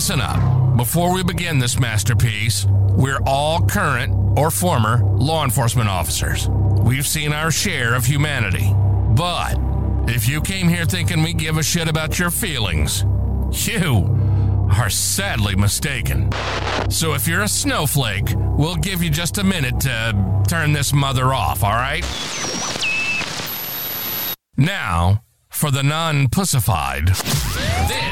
Listen up. Before we begin this masterpiece, we're all current or former law enforcement officers. We've seen our share of humanity. But if you came here thinking we give a shit about your feelings, you are sadly mistaken. So if you're a snowflake, we'll give you just a minute to turn this mother off, all right? Now, for the non pussified.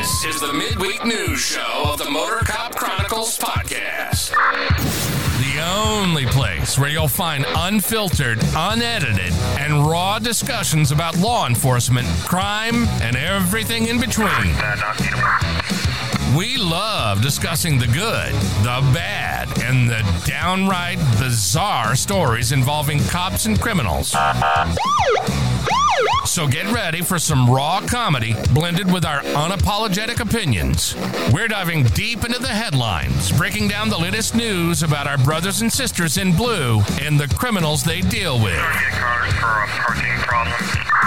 This is the midweek news show of the Motor Cop Chronicles podcast. The only place where you'll find unfiltered, unedited, and raw discussions about law enforcement, crime, and everything in between. We love discussing the good, the bad, and the downright bizarre stories involving cops and criminals. So get ready for some raw comedy blended with our unapologetic opinions. We're diving deep into the headlines, breaking down the latest news about our brothers and sisters in blue and the criminals they deal with.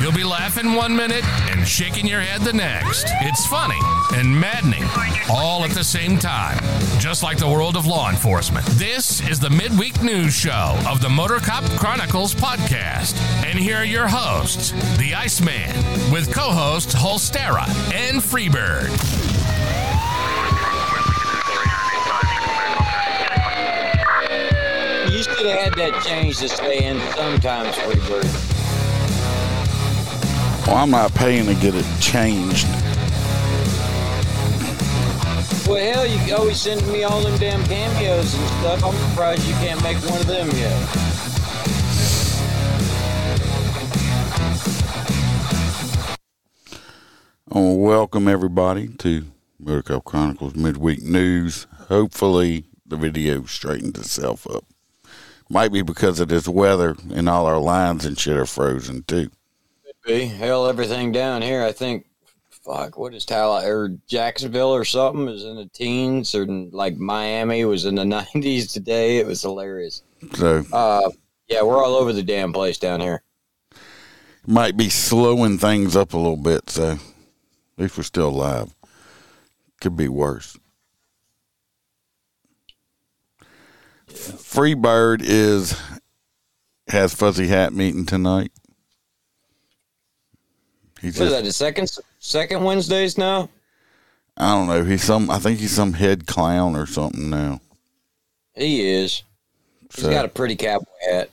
You'll be laughing one minute and shaking your head the next. It's funny and maddening all at the same time, just like the world of law enforcement. This is the midweek news show of the Motor Cop Chronicles podcast. And here are your hosts, the Iceman, with co hosts Holstera and Freebird. You should have had that change to stay in sometimes, Freebird. Well, I'm not paying to get it changed. Well, hell, you always send me all them damn cameos and stuff. I'm surprised you can't make one of them yet. Want welcome everybody to Motor Cop Chronicles Midweek News. Hopefully, the video straightened itself up. Might be because of this weather and all our lines and shit are frozen too. Could Be hell, everything down here. I think, fuck, what is Tal or Jacksonville or something is in the teens, or like Miami was in the nineties today. It was hilarious. So, Uh, yeah, we're all over the damn place down here. might be slowing things up a little bit. So, at least we're still alive. Could be worse. Freebird is has Fuzzy Hat meeting tonight. He's What is just, that? The second second Wednesdays now? I don't know. He's some. I think he's some head clown or something now. He is. He's got a pretty cowboy hat.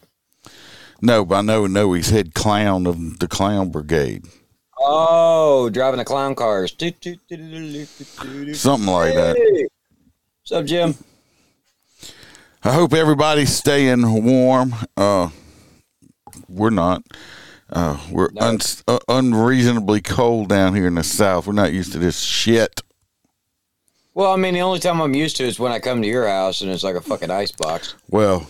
No, but I know. No, he's head clown of the Clown Brigade. Oh, driving the clown cars. Something like that. Hey. What's up, Jim? I hope everybody's staying warm. Uh, we're not. Uh, we're No. un- uh, unreasonably cold down here in the south. We're not used to this shit. Well, I mean, the only time I'm used to is when I come to your house and it's like a fucking ice box. Well,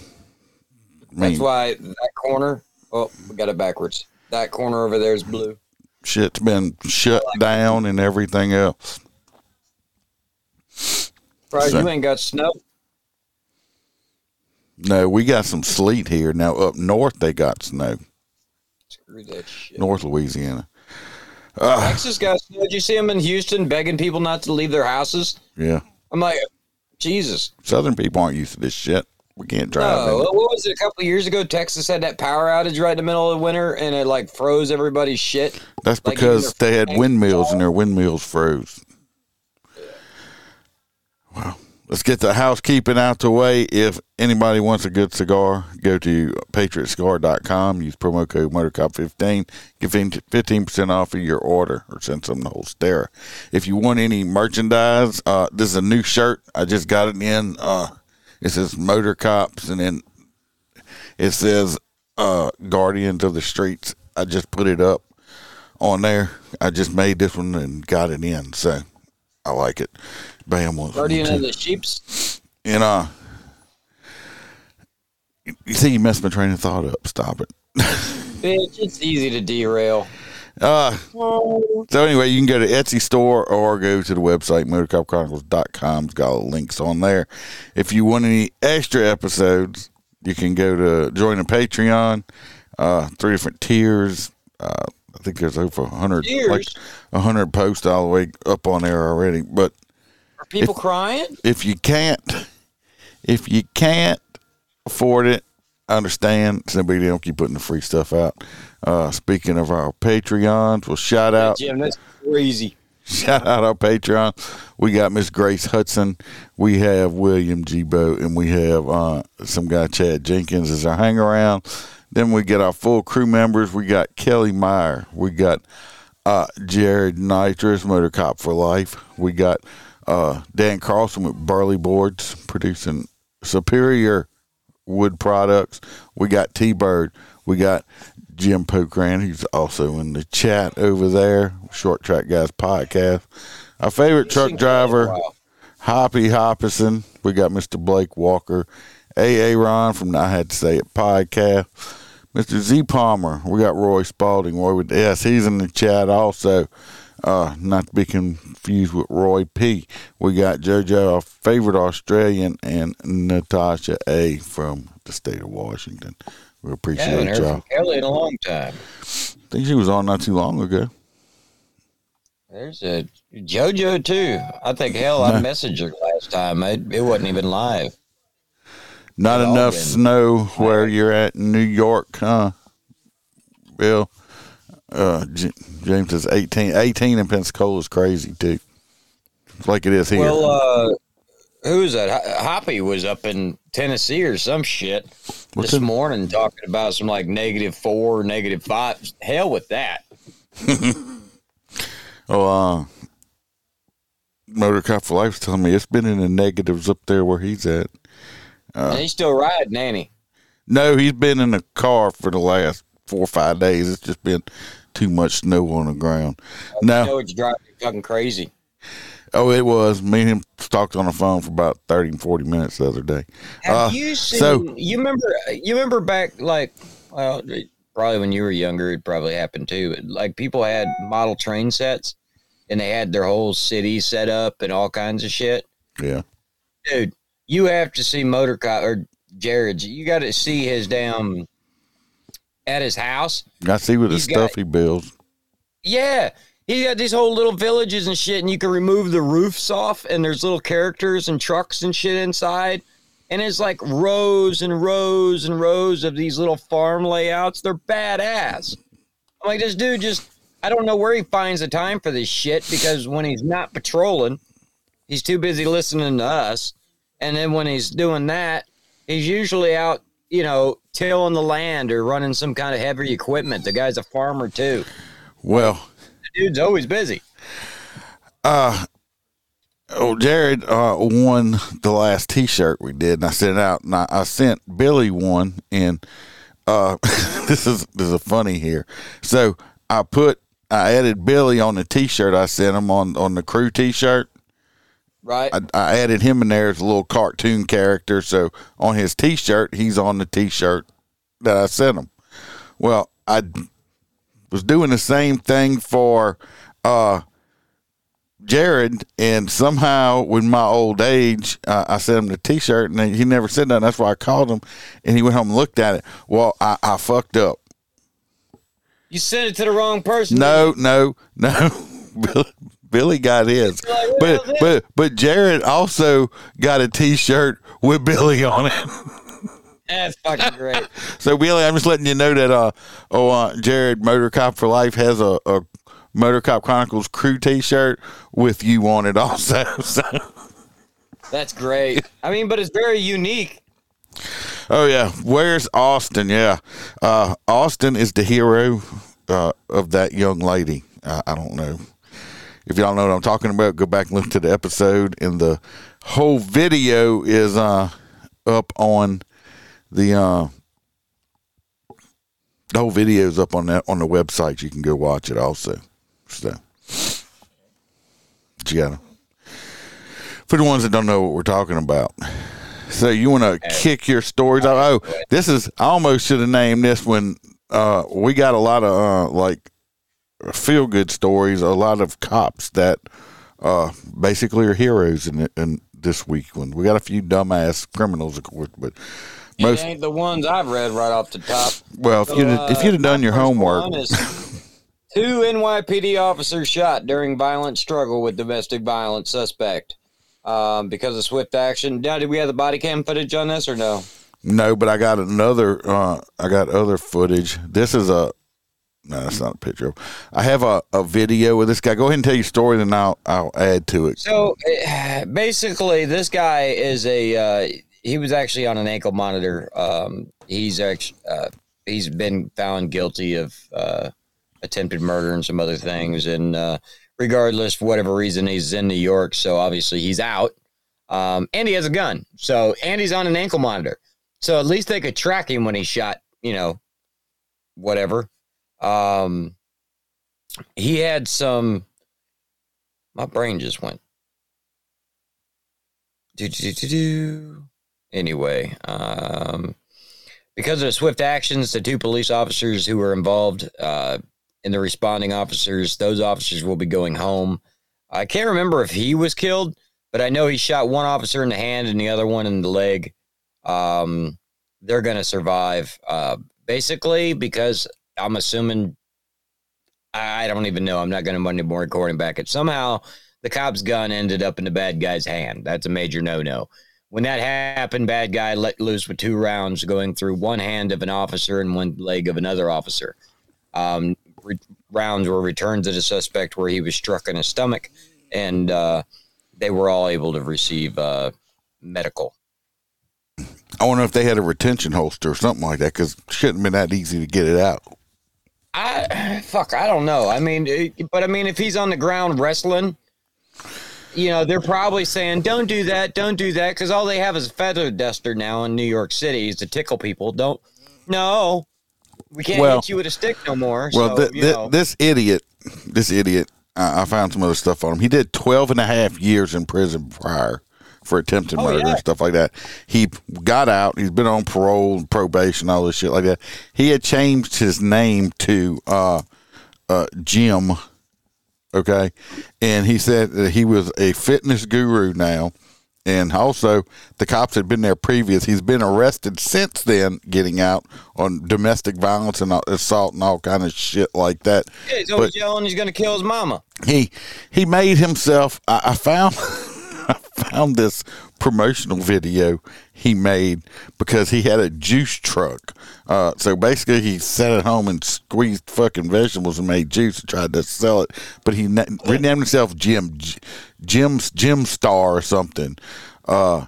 I That's why that corner. Oh, we got it backwards. That corner over there is blue. shit's been shut down and everything else. Surprised So- you ain't got snow. No, we got some sleet here now. Up north, they got snow. Screw that shit. North Louisiana. Texas guys. Did you see them in Houston begging people not to leave their houses? Yeah, I'm like, Jesus. Southern people aren't used to this shit. We can't drive. No, what was it? A couple of years ago, Texas had that power outage right in the middle of the winter, and it like froze everybody's shit. That's like because they had windmills and their windmills froze. Well, let's get the housekeeping out the way. If anybody wants a good cigar, go to patriotcigar.com. Use promo code MotorCop15. Get 15% off of your order or send some to Holstera. If you want any merchandise, uh, this is a new shirt. I just got it in. Uh, it says Motor Cops and then it says uh, Guardians of the Streets. I just put it up on there. I just made this one and got it in, so I like it. Bam wants one Guardian of the Sheeps. And uh, you see, you messed my train of thought up. Stop it. Bitch, it's easy to derail. Uh, so anyway, you can go to Etsy store or go to the website motorcopchronicles.com. It's got links on there. If you want any extra episodes, you can go to join a Patreon. Uh, three different tiers. Uh, I think there's over hundred, like a hundred posts all the way up on there already. But People crying? if you can't if you can't afford it, understand. Somebody don't. Keep putting the free stuff out. Uh, speaking of our Patreons, well, shout out Jim, that's crazy. shout out our Patreon. We got Miss Grace Hudson. We have William G. Boat, and we have uh, some guy Chad Jenkins as our hang around. Then we get our full crew members. We got Kelly Meyer. We got uh, Jared Nitrous, Motor Cop for Life. We got uh, Dan Carlson with Burley Boards producing superior wood products. We got T Bird. We got Jim Pokran, who's also in the chat over there. Short Track Guys podcast. Our favorite truck driver, Hoppy Hoppison. We got Mr. Blake Walker. AA Ron from I Had to Say It podcast. Mr. Z Palmer. We got Roy Spalding. Roy with S. He's in the chat also. Uh, not to be confused with Roy P. We got JoJo, our favorite Australian, and Natasha A. from the state of Washington. We Yeah, appreciate heard y'all. from Kelly in a long time. I think she was on not too long ago. There's a JoJo too. I think hell, I messaged her last time. It, it wasn't even live. Not enough snow where you're at in New York, huh? Bill, uh, J- James is 18. 18 in Pensacola is crazy too. Like it is here. Well, uh, who is that? Hoppy was up in Tennessee or some shit What's this morning talking about some like negative four, negative five. Hell with that. oh, uh, Motor Cop for Life was telling me it's been in the negatives up there where he's at. Uh. he's still riding, ain't he? No, he's been in a car for the last four or five days. It's just been too much snow on the ground. now You No, know it's driving fucking crazy. oh, it was. Me and him talked on the phone for about 30 and 40 minutes the other day. Have Uh, you seen? so- you remember? You remember back like well, probably when you were younger, it probably happened too. Like people had model train sets, and they had their whole city set up and all kinds of shit. Yeah. Dude, you have to see Motor Cop or Jared's. You got to see his damn at his house. I see with the He's got- stuff he builds. Yeah. He got these whole little villages and shit, and you can remove the roofs off, and there's little characters and trucks and shit inside. And it's like rows and rows and rows of these little farm layouts. They're badass. I'm like, this dude just, I don't know where he finds the time for this shit because when he's not patrolling, he's too busy listening to us. And then when he's doing that, he's usually out, you know, tilling the land or running some kind of heavy equipment. The guy's a farmer too. Well, The dude's always busy. uh, oh, Jared uh, won the last T-shirt we did, and I sent it out, and I, I sent Billy one, and uh, this is this is a funny here. So I put I added Billy on the T-shirt I sent him on on the crew T-shirt. Right? I, I added him in there as a little cartoon character. So on his T-shirt, he's on the T-shirt that I sent him. Well, I was doing the same thing for uh, Jared, and somehow, with my old age, uh, I sent him the T-shirt, and he never said that. That's why I called him, and he went home and looked at it. Well, I, I fucked up. you sent it to the wrong person. No, no, no. Billy, got his, but but but Jared also got a T-shirt with Billy on it. That's fucking great. So Billy, I'm just letting you know that uh oh uh, Jared Motor Cop for Life has a, a Motor Cop Chronicles crew T-shirt with you on it also. So That's great. I mean, but it's very unique. oh yeah, where's Austin? Yeah, uh, Austin is the hero uh, of that young lady. I, I don't know. If y'all know what I'm talking about, go back and look to the episode, and the whole video is uh, up on the uh, the whole video is up on that on the website. You can go watch it also. So, but you gotta for the ones that don't know what we're talking about. So you want to kick your stories out? Oh, this is I almost should have named this when uh, we got a lot of uh, like feel good stories. A lot of cops that uh, basically are heroes in in this week. When we got a few dumbass criminals, of course, but most it ain't the ones I've read right off the top. well, if So, you uh, if you'd have done your homework, two NYPD officers shot during violent struggle with domestic violence suspect. um, because of swift action. Now, did we have the body cam footage on this or no? No, but I got another. Uh, I got other footage. This is a. No, that's not a picture. I have a, a video of this guy. Go ahead and tell your story, then I'll I'll add to it. So eh, basically, this guy is a. Uh, he was actually on an ankle monitor. Um, he's actually uh, he's been found guilty of uh, attempted murder and some other things, and uh, regardless, for whatever reason, he's in New York, so obviously he's out. Um, and he has a gun, so and he's on an ankle monitor, so at least they could track him when he shot. You know, whatever. Um, he had some. My brain just went. Do, do, do, do. Anyway, um, because of swift actions, the two police officers who were involved uh, in the responding officers, those officers will be going home. I can't remember if he was killed, but I know he shot one officer in the hand and the other one in the leg. Um, they're going to survive, uh, basically, because I'm assuming. I don't even know. I'm not going to Monday morning recording back it. Somehow the cop's gun ended up in the bad guy's hand. That's a major no no. When that happened, bad guy let loose with two rounds going through one hand of an officer and one leg of another officer. Um, re- rounds were returned to the suspect where he was struck in his stomach, and uh, they were all able to receive uh, medical. I wonder if they had a retention holster or something like that because it shouldn't have been that easy to get it out. I fuck, I don't know. I mean, but I mean, if he's on the ground wrestling, you know, they're probably saying, "Don't do that, don't do that," because all they have is a feather duster now in New York City is to tickle people. Don't, no, we can't Well- hit you with a stick no more. Well, so, th- th- this idiot, this idiot, I I found some other stuff on him. He did 12 and a half years in prison prior for attempted Oh, murder yeah. and stuff like that. He got out. He's been on parole and probation, all this shit like that. He had changed his name to uh, uh, Jim. Okay. And he said that he was a fitness guru now. And also, the cops had been there previous. He's been arrested since then, getting out on domestic violence and assault and all kind of shit like that. Yeah, he's always but- yelling he's going to kill his mama. he he made himself I, I found I found this promotional video he made because he had a juice truck. Uh, so basically, he sat at home and squeezed fucking vegetables and made juice and tried to sell it. But he na- renamed himself Jim J- Jim's Jim Star or something. Uh,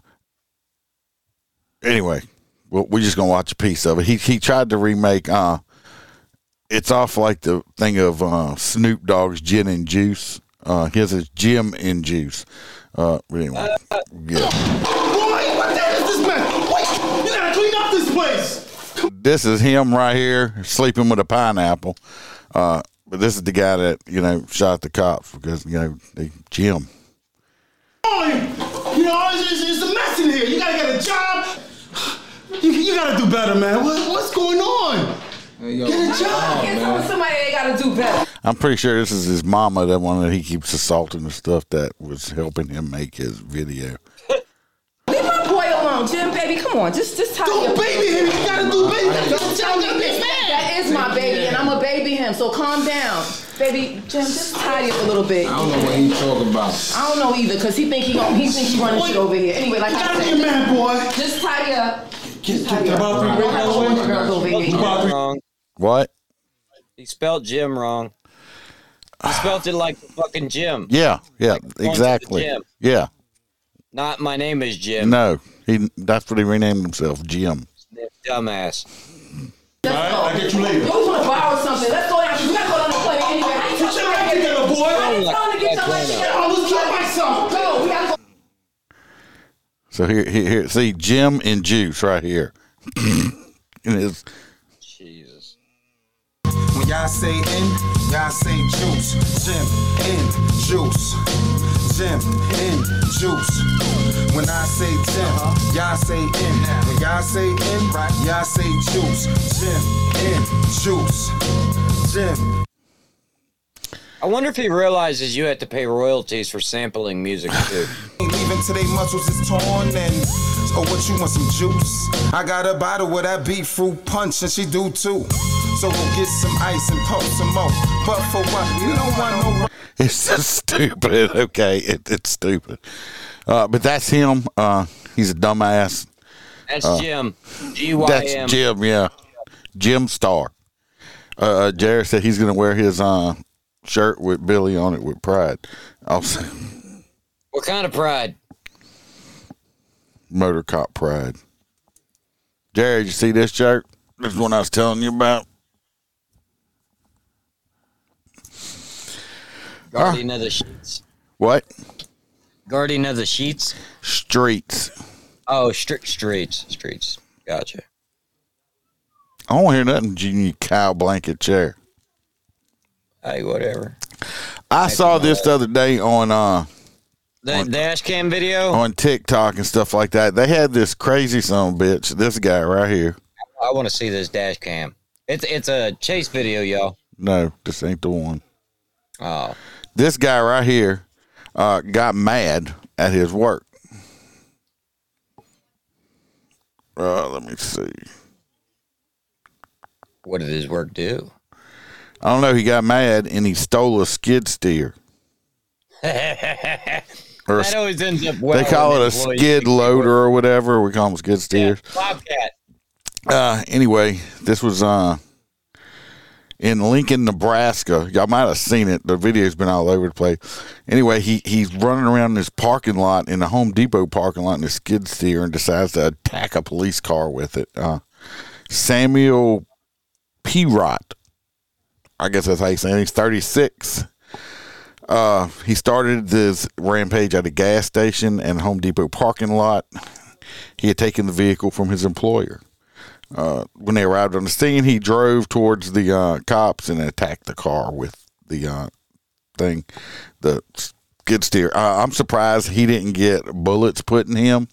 anyway, well, we're just gonna watch a piece of it. He he tried to remake. Uh, it's off like the thing of uh, Snoop Dogg's gin and juice. Uh, his is Jim and juice. Uh, but anyway, yeah. Boy, what the hell is this man? Wait, you gotta clean up this place. This is him right here sleeping with a pineapple. Uh, but this is the guy that you know shot the cops because you know they Jim. You know, it's, it's, it's a mess in here. You gotta get a job. You, you gotta do better, man. What, what's going on? Get a job. Can't somebody they gotta do better. I'm pretty sure this is his mama, that one that he keeps assaulting and stuff that was helping him make his video. Leave my boy alone, Jim, baby. Come on, just just tidy Don't up. baby him. You gotta do baby. You gotta tell me this man. is my baby, and I'm a baby him. So calm down, baby. Jim, just tidy up a little bit. I don't know what he talking about. I don't know either, cause he think he gon' he think he running shit over here. Anyway, like You I gotta be a man, boy. just tidy up. Get, Tidy get up. about three Don't have to want the girls over here. About Wrong. What? He spelled Jim wrong. He spelled it like fucking Jim. Yeah, yeah, going to the exactly. gym. Yeah, Not my name is Jim. no, he that's what he renamed himself, Jim. Dumbass. Alright. I'll get you later. Yo, we wanna borrow something. Let's go down. 'cause We gotta go down the anyway. I ain't Get your telling together, boy. I ain't telling to get your life together. I almost killed myself. Go. We gotta go. So here, here, here see Jim and Juice right here. and his Jesus. When y'all say in, y'all say juice. Jim in juice. Jim in juice. When I say Jim, y'all say in. When y'all say in, y'all say juice. Jim in juice. Jim. I wonder if he realizes you have to pay royalties for sampling music too. Till they muscles is torn and oh what you want some juice? I got a bottle with that beet fruit punch and she do too. So go get some ice and pump some more. But for what? You don't want no. It's just stupid. Okay, it, it's stupid. Uh, but that's him. Uh, he's a dumbass. That's Jim. G Y Uh, That's Jim. Yeah, Jim Star. Uh, uh, Jared said he's going to wear his uh, shirt with Billy on it with pride. Also, What kind of pride? Motor cop pride. Jared, you see this shirt? This is one I was telling you about. Guardian of the sheets. What? Guardian of the sheets. Streets. Oh, strict streets. Streets. Gotcha. I don't hear nothing, you cow blanket chair. Hey, whatever. I saw this the other day on uh The dash cam video. on TikTok and stuff like that. They had this crazy son bitch. This guy right here. I want to see this dash cam. It's it's a chase video, y'all. No, this ain't the one. Oh, This guy right here uh, got mad at his work. Uh, let me see. what did his work do? I don't know. He got mad and he stole a skid steer. Or that always ends up well. they call it a skid loader or whatever. We call them skid Yeah, steers. Bobcat. Uh, anyway, this was uh in Lincoln, Nebraska. Y'all might have seen it. The video's been all over the place. Anyway, he he's running around in this parking lot in the Home Depot parking lot in a skid steer and decides to attack a police car with it. Uh, Samuel Perot. I guess that's how you say it. He's 36. Uh, he started this rampage at a gas station and Home Depot parking lot. He had taken the vehicle from his employer. Uh, when they arrived on the scene, he drove towards the uh, cops and attacked the car with the uh, thing, the skid steer. Uh, I'm surprised he didn't get bullets put in him.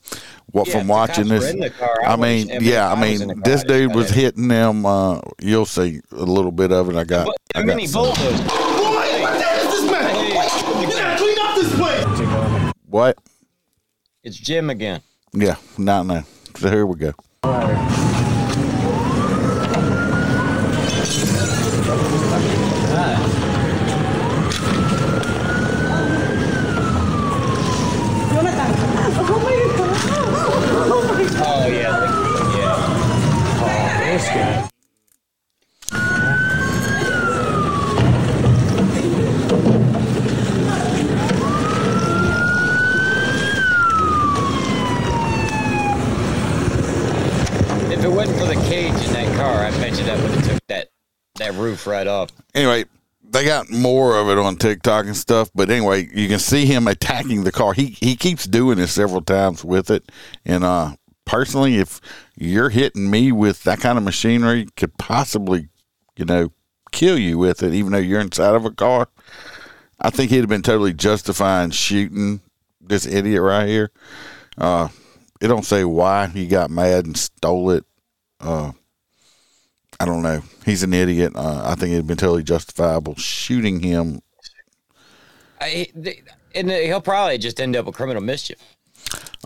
What Yeah, from watching this? car, I I mean, yeah, I I was in mean, this dude was hitting them. Uh, you'll see a little bit of it. I got. I I mean, got What? It's Jim again. Yeah, not no. So here we go. Oh yeah, yeah. If it wasn't for the cage in that car, I bet you that would have took that roof right off. anyway, they got more of it on TikTok and stuff. But anyway, you can see him attacking the car. He he keeps doing this several times with it. And uh, personally, if you're hitting me with that kind of machinery, could possibly, you know, kill you with it, even though you're inside of a car. I think he'd have been totally justifying shooting this idiot right here. Uh, it don't say why he got mad and stole it. Uh, I don't know. He's an idiot. Uh, I think it'd been totally justifiable shooting him. I, th- and he'll probably just end up with criminal mischief.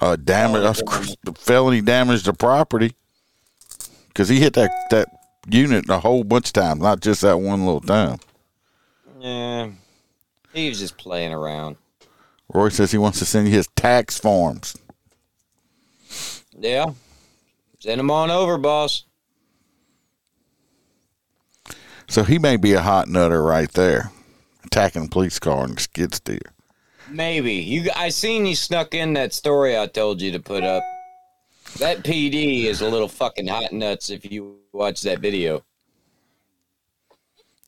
Uh, damage, uh, felony damage to property, because he hit that that unit a whole bunch of times, not just that one little time. Yeah, he was just playing around. Roy says he wants to send you his tax forms. Yeah, send him on over, boss. So he may be a hot nutter right there, attacking a police car and skid steer. Maybe you. I seen you snuck in that story I told you to put up. That PD is a little fucking hot nuts if you watch that video.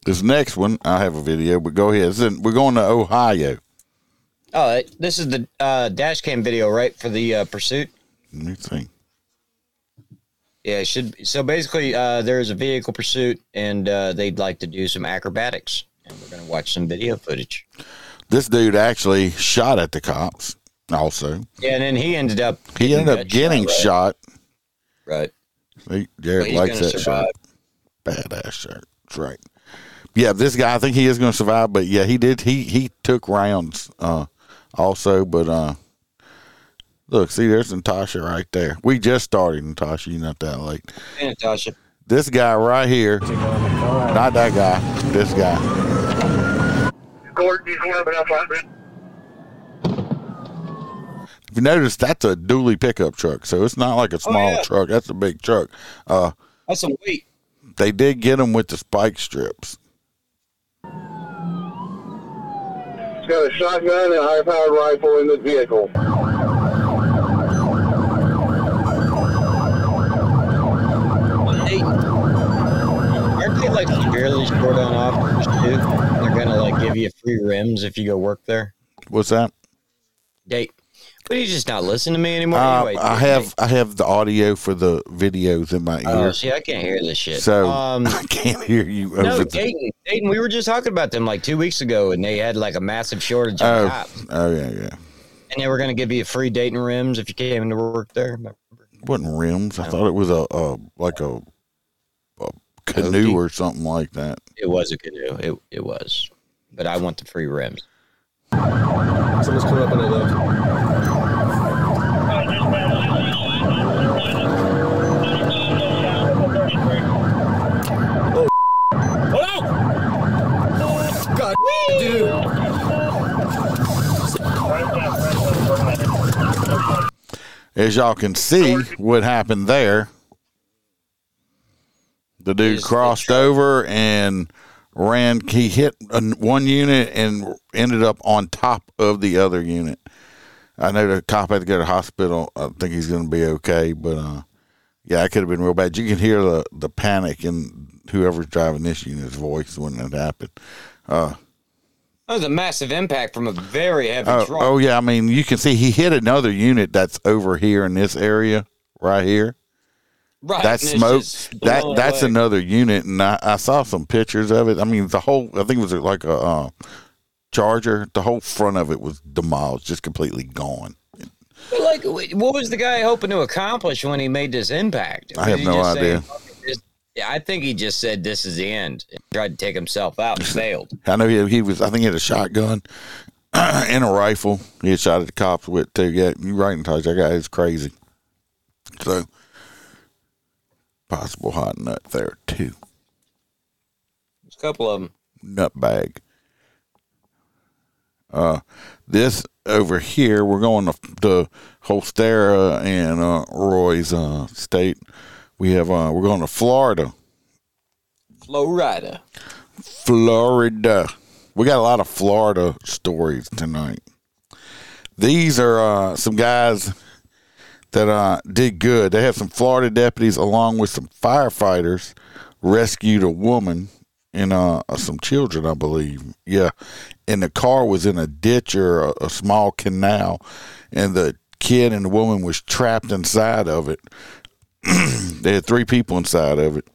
This next one, I have a video, but go ahead. Is- We're going to Ohio. Oh, this is the uh, dash cam video, right, for the uh, pursuit. Let me. Yeah, it should. So basically, uh, there's a vehicle pursuit, and uh, they'd like to do some acrobatics, and we're gonna watch some video footage. This dude actually shot at the cops. Also, Yeah, and then he ended up. he ended up getting shot. Right. He, Jared likes that survive. shirt. Badass shirt. That's right. Yeah, this guy I think he is going to survive, but yeah, he did. He he took rounds uh, also, but uh, look, see, there's Natasha right there. We just started, Natasha. You're not that late. Hey, Natasha. this guy right here, not that guy, this guy. Gordon, you have enough hundred. If you notice, that's a dually pickup truck, so it's not like a small yeah. truck. That's a big truck. Uh, That's some weight. they did get him with the spike strips. It's got a shotgun and a high-powered rifle in the vehicle. They, aren't they like severely short on offers too? They're gonna like give you free rims if you go work there. What's that? Date. But he's just not listening to me anymore. Uh, anyway, I have I have the audio for the videos in my ear. Oh, ear, see, I can't hear this shit. so um, I can't hear you over no, the. Dayton, Dayton, we were just talking about them like two weeks ago, and they had like a massive shortage of Oh, cops, oh yeah, yeah. and they were going to give you free Dayton rims if you came into work there. It wasn't rims. I thought it was a, a like a canoe Oaky. or something like that. It was a canoe. It it was, but I want the free rims. Someone's coming up on the left. Oh. God, dude. As y'all can see, what happened there. The dude crossed over and ran. He hit one unit and ended up on top of the other unit. I know the cop had to go to the hospital. I think he's going to be okay, but uh, yeah, it could have been real bad. You can hear the the panic in whoever's driving this unit's voice when it happened. That was a massive impact from a very heavy Oh, truck. oh yeah, I mean you can see he hit another unit that's over here in this area right here. Right. That smoke that that's away. another unit, and I, I saw some pictures of it. I mean the whole I think it was like a uh, Charger. The whole front of it was demolished, just completely gone. Like, what was the guy hoping to accomplish when he made this impact? I have no saying, idea. "Fuck Yeah, I think he just said, "This is the end." and tried to take himself out and failed. I know he, he was. I think he had a shotgun and a rifle. He had shot at the cops with too. Yeah, you right in touch. That guy is crazy. So possible hot nut there too. There's a couple of them. Nut bag. Uh, this over here, we're going to the Holstera and uh, Roy's uh, state. We have uh, we're going to Florida. Florida. Florida. We got a lot of Florida stories tonight. These are uh, some guys that uh, did good. They had some Florida deputies, along with some firefighters, rescued a woman and uh, some children, I believe. Yeah, and the car was in a ditch or a, a small canal, and the kid and the woman was trapped inside of it. they had three people inside of it.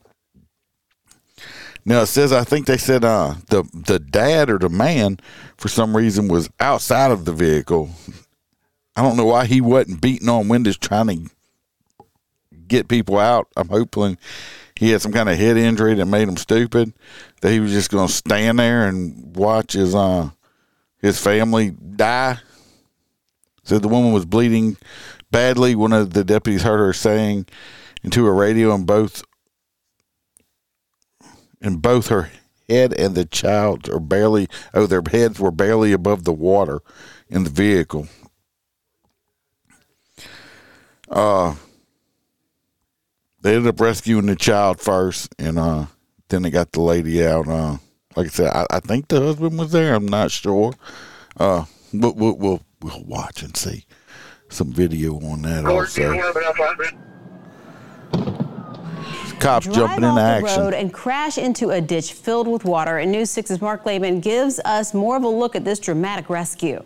Now it says I think they said uh, the the dad or the man for some reason was outside of the vehicle. I don't know why he wasn't beating on windows trying to get people out. I'm hoping he had some kind of head injury that made him stupid. That he was just going to stand there and watch his uh his family die. Said the woman was bleeding badly. One of the deputies heard her saying into a radio, and both and both her head and the child are barely oh their heads were barely above the water in the vehicle uh they ended up rescuing the child first and uh then they got the lady out uh like i said i, I think the husband was there i'm not sure uh we'll, we'll, we'll, we'll watch and see some video on that also have enough hundred. cops drive jumping off into the action road and crash into a ditch filled with water. And News 6's Mark Lehman gives us more of a look at this dramatic rescue.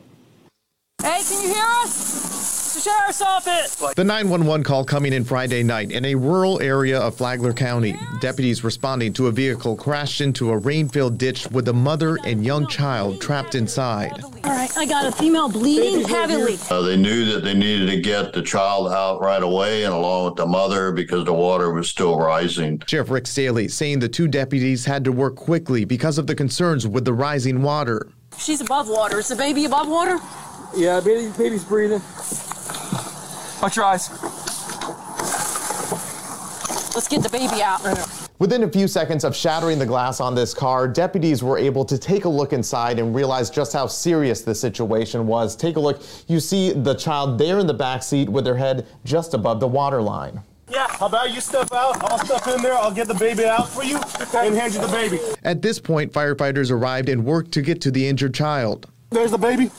Hey, can you hear us? The sheriff's office! The 911 call coming in Friday night in a rural area of Flagler County. Deputies responding to a vehicle crashed into a rain-filled ditch with a mother and young child trapped inside. All right, I got a female bleeding heavily. Uh, they knew that they needed to get the child out right away and along with the mother because the water was still rising. Sheriff Rick Staly saying the two deputies had to work quickly because of the concerns with the rising water. She's above water. Is the baby above water? Yeah, baby, baby's breathing. Watch your eyes. Let's get the baby out. Within a few seconds of shattering the glass on this car, deputies were able to take a look inside and realize just how serious the situation was. Take a look. You see the child there in the back seat with their head just above the water line. Yeah, how about you step out? I'll step in there. I'll get the baby out for you and hand you the baby. At this point, firefighters arrived and worked to get to the injured child. There's the baby.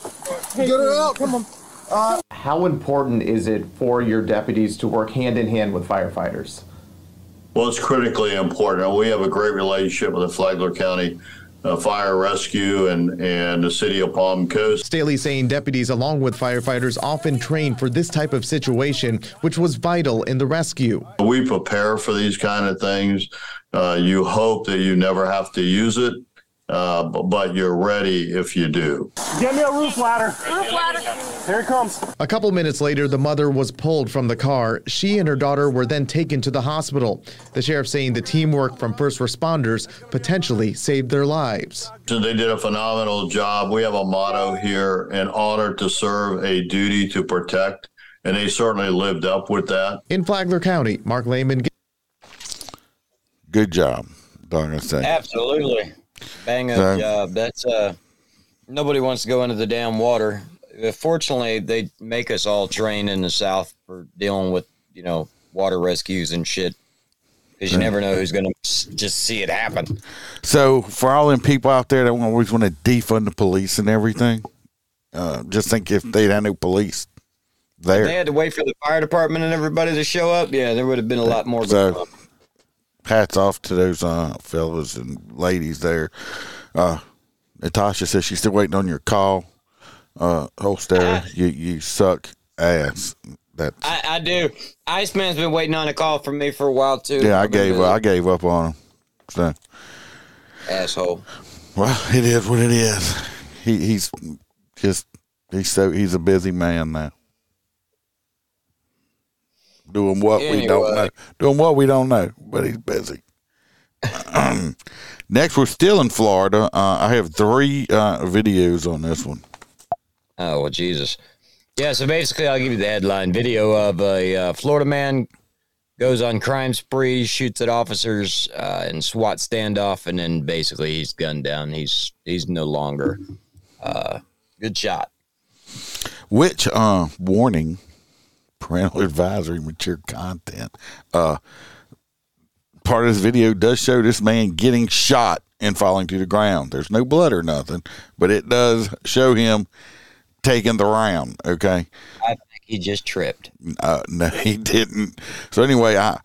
Get her out. Come on. Uh, How important is it for your deputies to work hand in hand with firefighters? Well, it's critically important. We have a great relationship with the Flagler County uh, Fire Rescue and, and the city of Palm Coast. Staly saying deputies, along with firefighters, often train for this type of situation, which was vital in the rescue. We prepare for these kind of things. Uh, you hope that you never have to use it, uh, but, but you're ready if you do. get me a roof ladder. Roof ladder. Here it comes. A couple minutes later, the mother was pulled from the car. She and her daughter were then taken to the hospital. The sheriff saying the teamwork from first responders potentially saved their lives. So they did a phenomenal job. We have a motto here in honor to serve, a duty to protect, and they certainly lived up with that. In Flagler County, Mark Lehman. Good job. Don't say. Absolutely. Bang up So- job. That's uh nobody wants to go into the damn water. Uh, Fortunately, they make us all train in the south for dealing with, you know, water rescues and shit. Because you never know who's going to just see it happen. So for all them people out there that always want to defund the police and everything, uh, just think if they'd had no police there. They had to wait for the fire department and everybody to show up. Yeah, there would have been a lot more. So. Hats off to those uh, fellas and ladies there. Uh, Natasha says she's still waiting on your call. Uh, Holster, you you suck ass. That I, I do. Iceman's been waiting on a call from me for a while too. yeah, I gave. I gave up on him. So asshole. well, it is what it is. He he's just he's so he's a busy man now. Doing what we don't know. Doing what we don't know, but he's busy. Next, we're still in Florida. Uh, I have three uh, videos on this one. Oh well, Jesus. Yeah. So basically, I'll give you the headline: video of a uh, Florida man goes on crime spree, shoots at officers, uh, and SWAT standoff, and then basically he's gunned down. He's he's no longer. Uh, good shot. Which uh, warning, parental advisory, mature content. Uh, part of this video does show this man getting shot and falling to the ground. There's no blood or nothing, but it does show him taking the round. Okay. I think he just tripped. Uh, no, he didn't. So anyway, I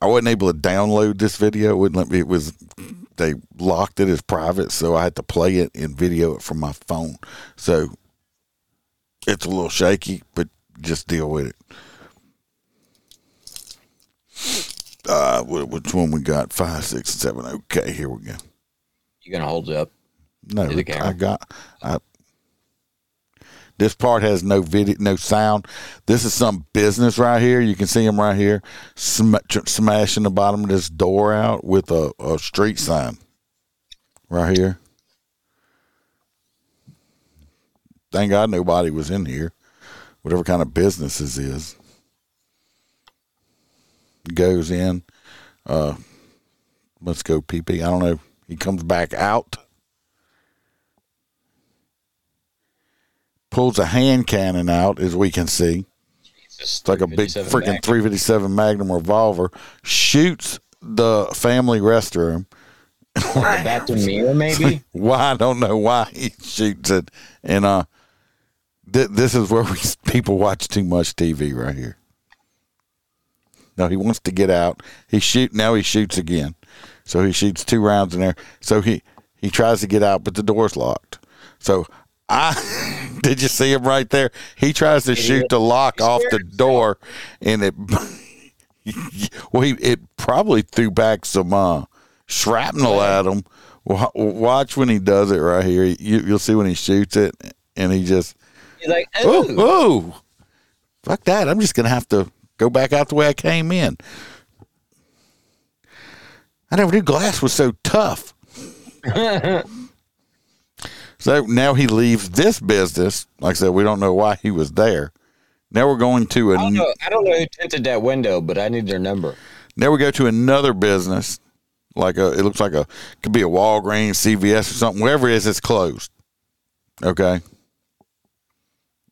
I wasn't able to download this video. It wouldn't let me. It was they locked it as private, so I had to play it and video it from my phone. So it's a little shaky, but just deal with it. Uh, which one we got? Five, six, seven. Okay, here we go. You gonna hold it up? No, To the camera. I got. I, this part has no video, no sound. This is some business right here. You can see him right here, sm- tr- smashing the bottom of this door out with a, a street sign. Right here. Thank God nobody was in here. Whatever kind of business this is. Goes in. Uh, let's go, PP. I don't know. He comes back out. pulls a hand cannon out, as we can see. It's like a big freaking Magnum. 357 Magnum revolver. Shoots the family restroom. bathroom mirror, maybe. why I don't know why he shoots it, and uh, th- this is where we people watch too much TV right here. No, he wants to get out. He shoot now. He shoots again, so he shoots two rounds in there. So he he tries to get out, but the door's locked. So I did you see him right there? He tries to shoot the lock off the door, and it well, he it probably threw back some uh, shrapnel at him. Watch when he does it right here. You, you'll see when he shoots it, and he just He's like, oh, fuck that! I'm just gonna have to go back out the way I came in. I never knew glass was so tough. So now he leaves this business. Like I said, we don't know why he was there. Now we're going to a I don't know. I don't know who tinted that window, but I need their number. now we go to another business like a it looks like a could be a Walgreens, CVS, or something. Wherever it is, it's closed. Okay.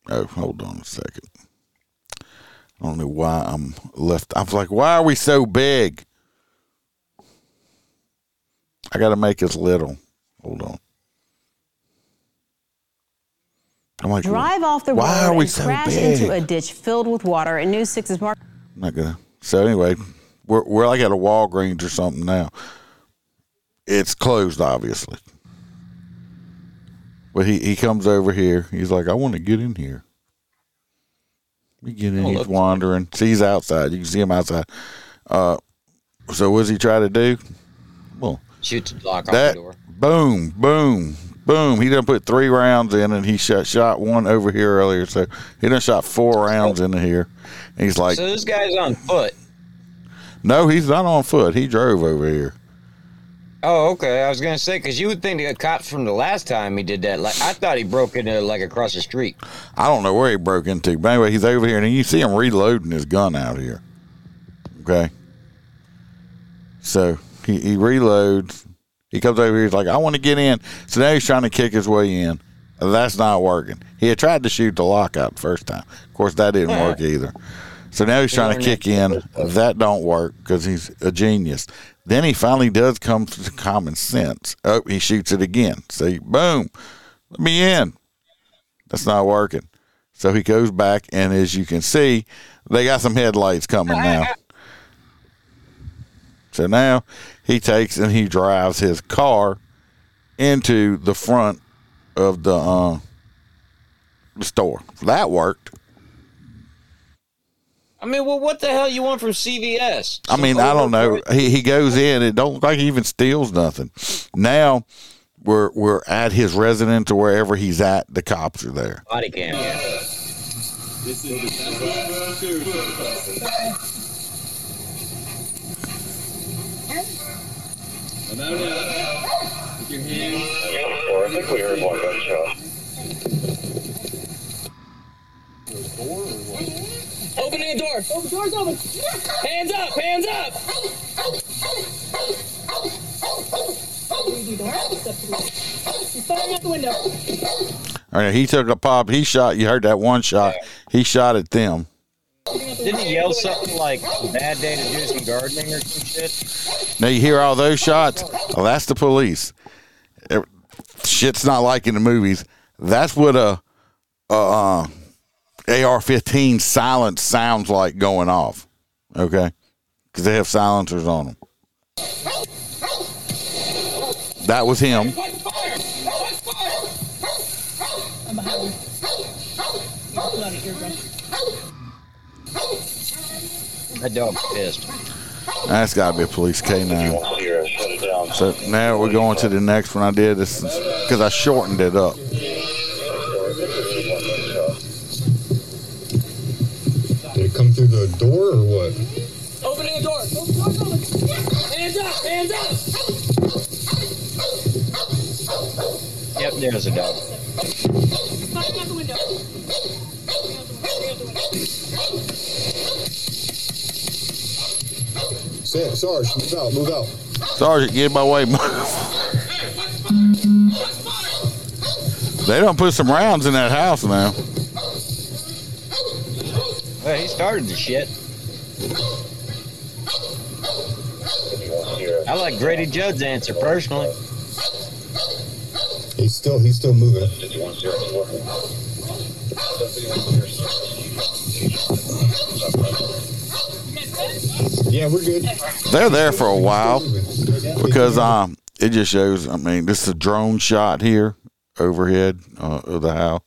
Oh, hold on a second. I don't know why I'm left. I was like, why are we so big? I got to make us little. Hold on. I'm like, Drive off the why road are we and so crash big? into a ditch filled with water. And News 6's Mark. I'm not gonna. So anyway, we're we're like at a Walgreens or something now. It's closed, obviously. But he, he comes over here. He's like, I want to get in here. We get in. Oh, he's wandering. See, he's outside. You can see him outside. Uh, so what does he try to do? Well, Shoot the lock that the door. boom, boom, boom. He done put three rounds in, and he shot shot one over here earlier. So he done shot four rounds into here. And he's like, so this guy's on foot. no, he's not on foot. He drove over here. Oh, okay. I was gonna say because you would think the cops from the last time he did that. Like I thought he broke into like across the street. I don't know where he broke into, but anyway, he's over here, and you see him reloading his gun out here. Okay. So he, he reloads. He comes over here. He's like, I want to get in. So now he's trying to kick his way in. That's not working. He had tried to shoot the lockout the first time. Of course, that didn't work either. So now he's trying to kick in. That don't work because he's a genius. Then he finally does come to common sense. Oh, he shoots it again. See, boom, let me in. That's not working. So he goes back, and as you can see, they got some headlights coming now. So now he takes and he drives his car into the front of the uh, the store. That worked. I mean, well, what the hell you want from CVS? I mean, I don't know. He he goes in. It don't look like he even steals nothing. Now we're we're at his residence or wherever he's at. The cops are there. Body cam. I think we heard one gunshot. Opening the door. Oh, the door's open. Hands up, hands up. He's firing out the window. All right, he took a pop. He shot. You heard that one shot. He shot at them. Didn't he yell something like "bad day to do some gardening" or some shit? Now you hear all those shots. Well, that's the police. Ev- Shit's not like in the movies. That's what a, a um, uh, AR-15 silence sounds like going off. Okay, because they have silencers on them. That was him. I'm behind you. Pull out an eardrum. That dog's pissed. That's got to be a police K9. So now we're going to the next one I did. This because I shortened it up. Did it come through the door or what? Opening the door. Oh, the door's. Hands up, hands up. Yep, there's a dog. He's out the window. Sam, Sarge, move out, move out. Sergeant, get in my way. they don't put some rounds in that house now. Well, he started the shit. I like Grady Judd's answer personally. He's still, he's still moving. Yeah, we're good. They're there for a while because um, it just shows. I mean, this is a drone shot here overhead uh, of the house,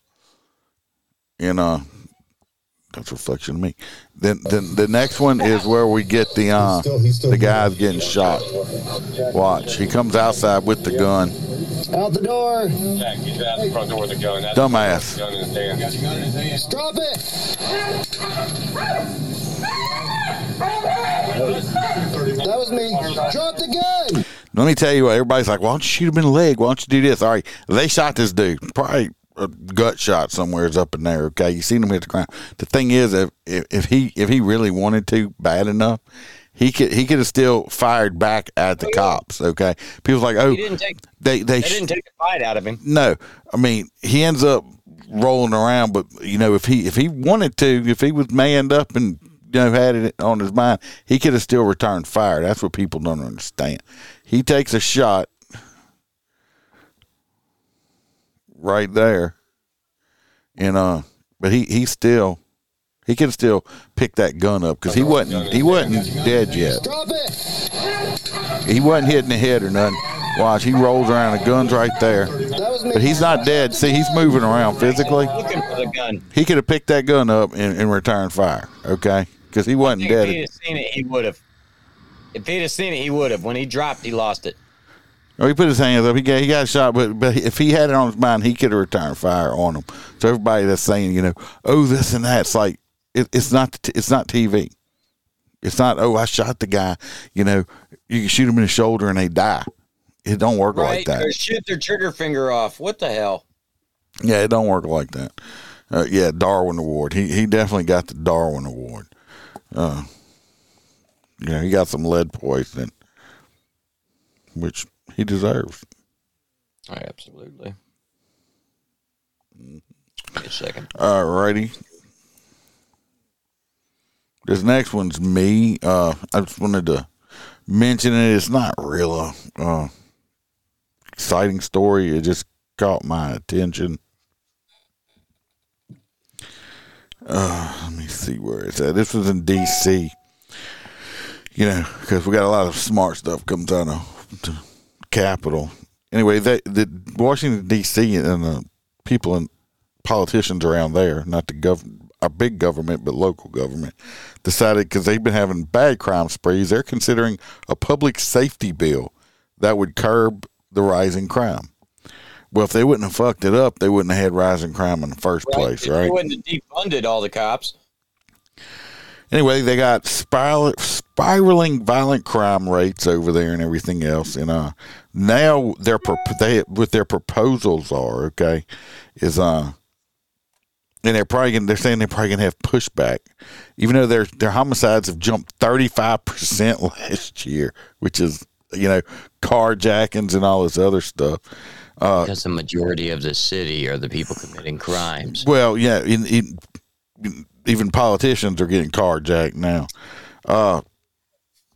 and uh, that's a reflection of me. Then, then the next one is where we get the uh, the guys getting shot. Watch, he comes outside with the gun. Out the door. Jack, he's out the front door with a gun. That's Dumbass. Gun in his hand. Drop it. That was me. Drop the gun. Let me tell you what. Everybody's like, "Why don't you shoot him in the leg? Why don't you do this?" All right, they shot this dude. Probably a gut shot somewhere is up in there. Okay, you seen him hit the ground. The thing is, if, if if he if he really wanted to bad enough, he could he could have still fired back at the oh, cops. Okay, people like, oh, take. they they, They sh- didn't take a fight out of him. no, I mean he ends up rolling around, but you know if he if he wanted to, if he was manned up and you know had it on his mind, he could have still returned fire. That's what people don't understand. He takes a shot right there, and uh, but he he still he can still pick that gun up because he wasn't he wasn't dead yet. He wasn't hitting the head or nothing. Watch, he rolls around. The gun's right there, That was me. but he's not dead. See, he's moving around physically. Looking for the gun. He could have picked that gun up and, and returned fire. Okay, because he wasn't dead. If he'd have seen it, he would have. If he'd have seen it, he would have. When he dropped, he lost it. Oh, he put his hands up. He got he got shot, but but if he had it on his mind, he could have returned fire on him. So everybody that's saying, you know, oh this and that, it's like it, it's not it's not TV. It's not oh I shot the guy. You know, you can shoot him in the shoulder and they die. It don't work like that. Or shoot their trigger finger off. What the hell? Yeah, it don't work like that. Uh, yeah, Darwin Award. He he definitely got the Darwin Award. Uh, you know, he got some lead poisoning, which he deserves. Absolutely. Wait a second. All righty. This next one's me. Uh, I just wanted to mention it. It's not real uh, uh, exciting story. It just caught my attention. Uh, let me see where it's at. This was in D.C. You know, because we got a lot of smart stuff comes out of Capitol. Anyway, they, the Washington D.C. and the people and politicians around there, not the gov, our big government, but local government, decided because they've been having bad crime sprees, they're considering a public safety bill that would curb the rising crime. Well, if they wouldn't have fucked it up, they wouldn't have had rising crime in the first place, If right? They wouldn't have defunded all the cops. Anyway, they got spiral, spiraling violent crime rates over there and everything else. And uh, now their they what their proposals are okay is uh, and they're probably gonna, they're saying they're probably gonna have pushback, even though their their homicides have jumped thirty five percent last year, which is you know carjackings and all this other stuff. Uh, Because the majority of the city are the people committing crimes. well, yeah, in, in, even politicians are getting carjacked now. Uh,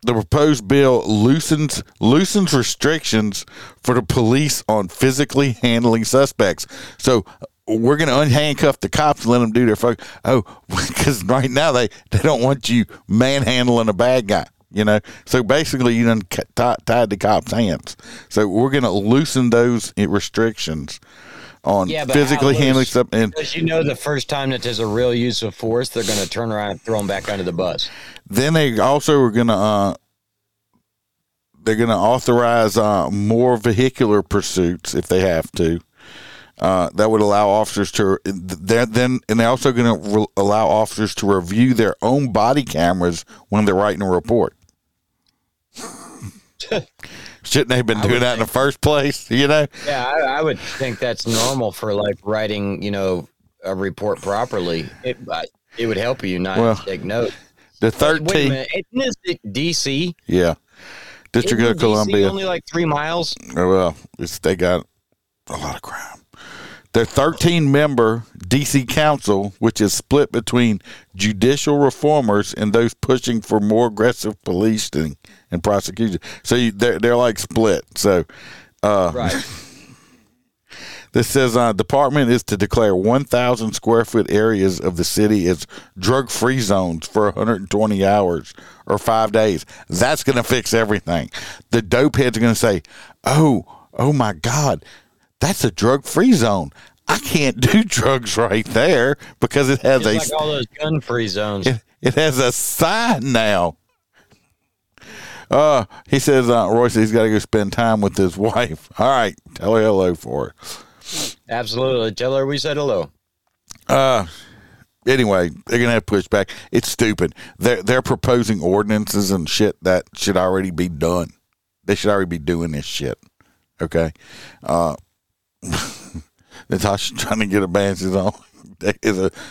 the proposed bill loosens loosens restrictions for the police on physically handling suspects. So we're going to unhandcuff the cops and let them do their fuck. Oh, because right now they they don't want you manhandling a bad guy. You know, so basically you done ti- tied the cops' hands. So we're going to loosen those restrictions on Yeah, physically handling stuff. And Because you know, the first time that there's a real use of force, they're going to turn around and throw them back under the bus. Then they also are going to uh, they're going to authorize uh, more vehicular pursuits if they have to. Uh, that would allow officers to then and they're also going to re- allow officers to review their own body cameras when they're writing a report. Shouldn't they have been doing that in the first place? You know, Yeah, I, I would think that's normal for like writing, you know, a report properly. It uh, it would help you not Well, take note. the Wait a thirteen, minute, isn't this D.C.? yeah, District of DC Columbia. only like three miles. Oh, well, it's, they got a lot of crime. Their 13 member DC Council, which is split between judicial reformers and those pushing for more aggressive policing and prosecution. So you, they're, they're like split. So, uh, Right. this says uh, department is to declare 1,000 square foot areas of the city as drug free zones for 120 hours or five days. That's going to fix everything. The dope heads are going to say, oh, oh my God, that's a drug free zone. I can't do drugs right there because it has Just a like all those gun-free zones. it, it has a sign now. Uh, he says, uh, Royce, he's got to go spend time with his wife. All right, tell her hello for it. Absolutely. Tell her we said hello. Uh, anyway, they're gonna have pushback. It's stupid. They're they're proposing ordinances and shit that should already be done. They should already be doing this shit. Okay. Uh, Natasha's trying to get her bands on. A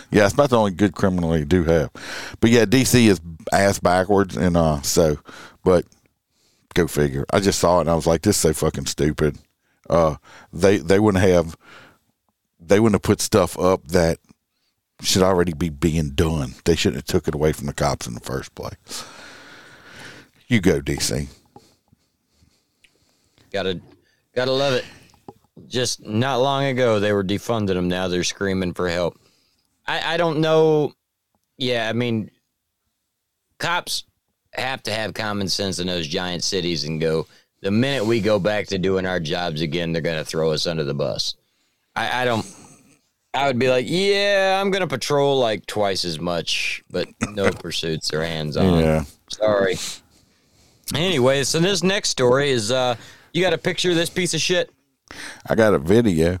yeah. It's about the only good criminal they do have. But yeah, DC is ass backwards, and uh, so but go figure. I just saw it and I was like, this is so fucking stupid. Uh, they they wouldn't have they wouldn't have put stuff up that should already be being done. They shouldn't have took it away from the cops in the first place. You go, DC. Gotta, gotta love it. Just not long ago, they were defunding them. Now they're screaming for help. I, I don't know. Yeah, I mean, cops have to have common sense in those giant cities and go. The minute we go back to doing our jobs again, they're gonna throw us under the bus. I, I don't. I would be like, yeah, I'm gonna patrol like twice as much, but no pursuits or hands on. Yeah. Sorry. Anyway, so this next story is uh you got a picture of this piece of shit? I got a video.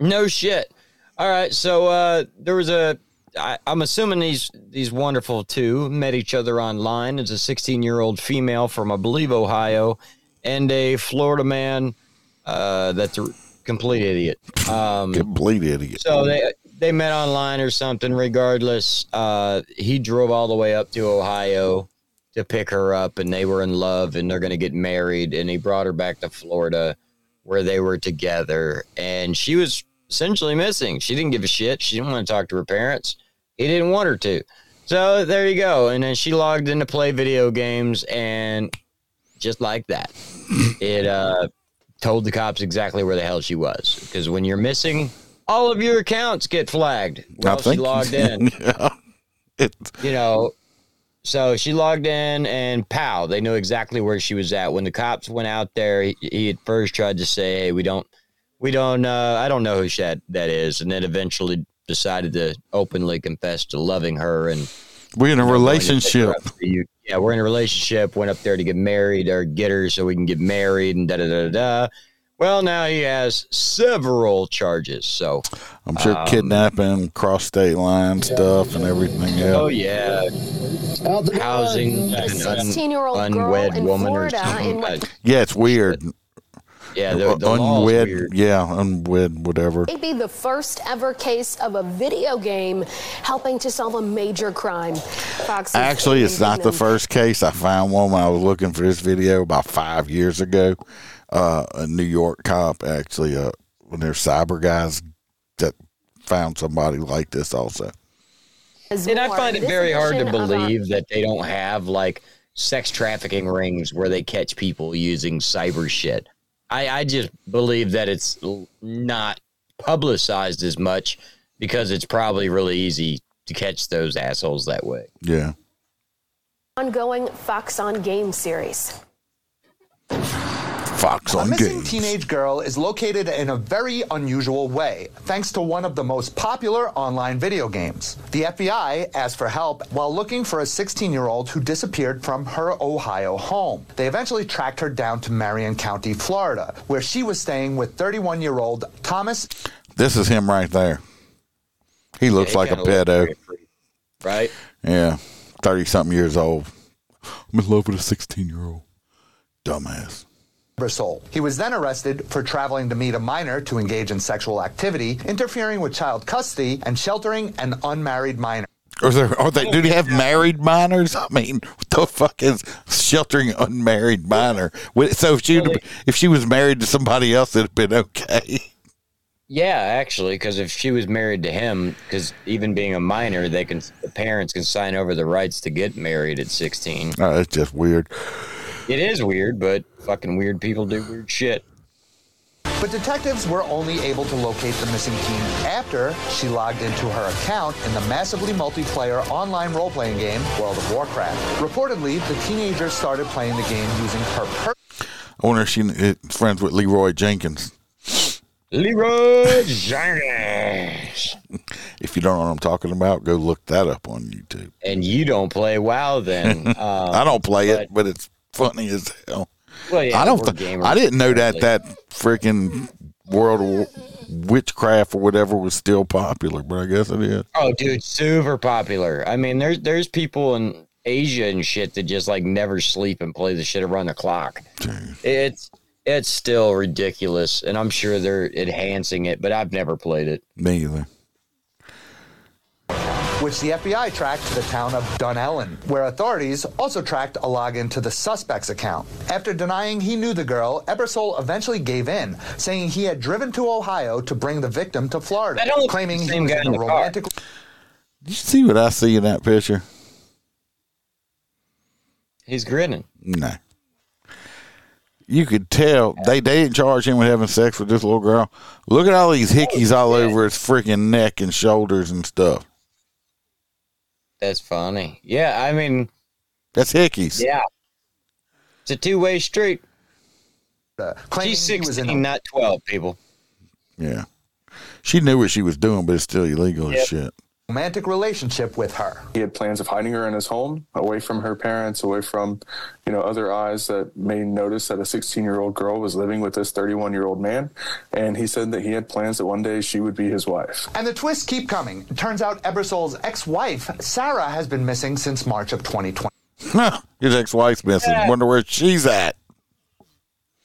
No shit. All right, so uh there was a I, I'm assuming these these wonderful two met each other online. It's a 16 year old female from I believe Ohio, and a Florida man uh, that's a complete idiot. Um, Complete idiot. so they they met online or something. Regardless, uh, he drove all the way up to Ohio to pick her up, and they were in love, and they're going to get married. And he brought her back to Florida, where they were together, and she was essentially missing. She didn't give a shit. She didn't want to talk to her parents. He didn't want her to. So there you go. And then she logged in to play video games, and just like that, it uh, told the cops exactly where the hell she was. Because when you're missing, all of your accounts get flagged. Well, she logged in. yeah. you know, so she logged in and pow, they knew exactly where she was at. When the cops went out there, he, he at first tried to say, Hey, we don't, we don't, uh, I don't know who that, that is. And then eventually decided to openly confess to loving her and We're in a going to pick her relationship. Yeah, we're in a relationship. Went up there to get married or get her so we can get married and da da da da. Well, now he has several charges. So I'm sure um, kidnapping, cross state line stuff, and everything else. Oh yeah, housing A an 16-year-old girl unwed in woman or Florida something. in what- Yeah, it's weird. Yeah, the, the unwed. weird. Yeah, unwed, whatever. May be the first ever case of a video game helping to solve a major crime. Fox's Actually, it's not the first case. I found one when I was looking for this video about five years ago. Uh, a New York cop actually, uh, when they're cyber guys that found somebody like this also. And I find it very hard to edition of our- believe that they don't have like sex trafficking rings where they catch people using cyber shit. I, I just believe that it's not publicized as much because it's probably really easy to catch those assholes that way. Yeah. ongoing Fox on Game series. Fox A on missing games. teenage girl is located in a very unusual way, thanks to one of the most popular online video games. The FBI asked for help while looking for a 16 year old who disappeared from her Ohio home. They eventually tracked her down to Marion County, Florida, where she was staying with 31 year old Thomas This is him right there. He looks he like a pedo. free, Right? Yeah, thirty something years old. I'm in love with a sixteen year old. Dumbass. Bristol. He was then arrested for traveling to meet a minor to engage in sexual activity, interfering with child custody, and sheltering an unmarried minor. Are there? Are they? Do they have married minors? I mean, what the fuck is sheltering unmarried minor? So if she if she was married to somebody else, it'd have been okay. Yeah, actually, because if she was married to him, because even being a minor, they can the parents can sign over the rights to get married at sixteen. Oh, that's just weird. It is weird, but fucking weird people do weird shit. But detectives were only able to locate the missing teen after she logged into her account in the massively multiplayer online role playing game World of Warcraft. Reportedly, the teenager started playing the game using her per- I wonder if she is friends with Leroy Jenkins. Leroy Jenkins. If you don't know what I'm talking about, go look that up on YouTube. And you don't play WoW then? Um, I don't play it, but it's funny as hell. Well, yeah, I don't. Th- I didn't know that apparently. that freaking World of Witchcraft or whatever was still popular, but I guess it is. Oh, dude, super popular. I mean, there's there's people in Asia and shit that just like never sleep and play the shit around the clock. It's it's still ridiculous, and I'm sure they're enhancing it, but I've never played it. Me either. Which the FBI tracked to the town of Dunnellon, where authorities also tracked a login to the suspect's account. After denying he knew the girl, Ebersol eventually gave in, saying he had driven to Ohio to bring the victim to Florida, That don't look claiming he same was guy in in a the car. romantic You see what I see in that picture? He's grinning. No. You could tell they they didn't charge him with having sex with this little girl. Look at all these hickeys all over his freaking neck and shoulders and stuff. That's funny. Yeah, I mean, That's hickeys. yeah. It's a two way street. Uh, claiming She's he was 16, in a not 12, people. Yeah. She knew what she was doing, but it's still illegal as shit. Romantic relationship with her. He had plans of hiding her in his home, away from her parents, away from, you know, other eyes that may notice that a 16-year-old girl was living with this 31-year-old man. And he said that he had plans that one day she would be his wife. And the twists keep coming. It turns out Ebersol's ex-wife, Sarah, has been missing since March of 2020. His ex-wife's missing. Wonder where she's at.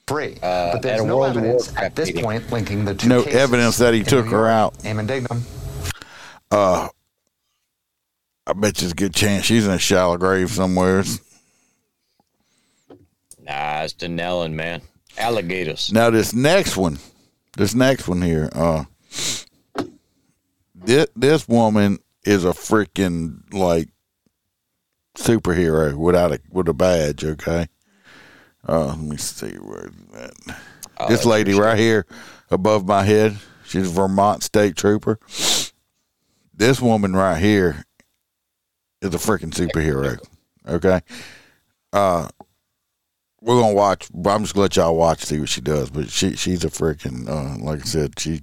Free. Uh, but there's at no evidence at this meeting. point linking the two No cases. evidence that he In took New her out. Eamon Dignam. Uh, I bet there's a good chance she's in a shallow grave somewhere. Nah, it's Dunnellon, man. Alligators. Now this next one, this next one here, uh, this this woman is a freaking like superhero without a with a badge. Okay, uh, let me see where that. this lady right here above my head, she's a Vermont state trooper. This woman right here is a freaking superhero. Okay, uh, we're gonna watch. I'm just gonna let y'all watch see what she does. But she she's a freaking uh, like I said she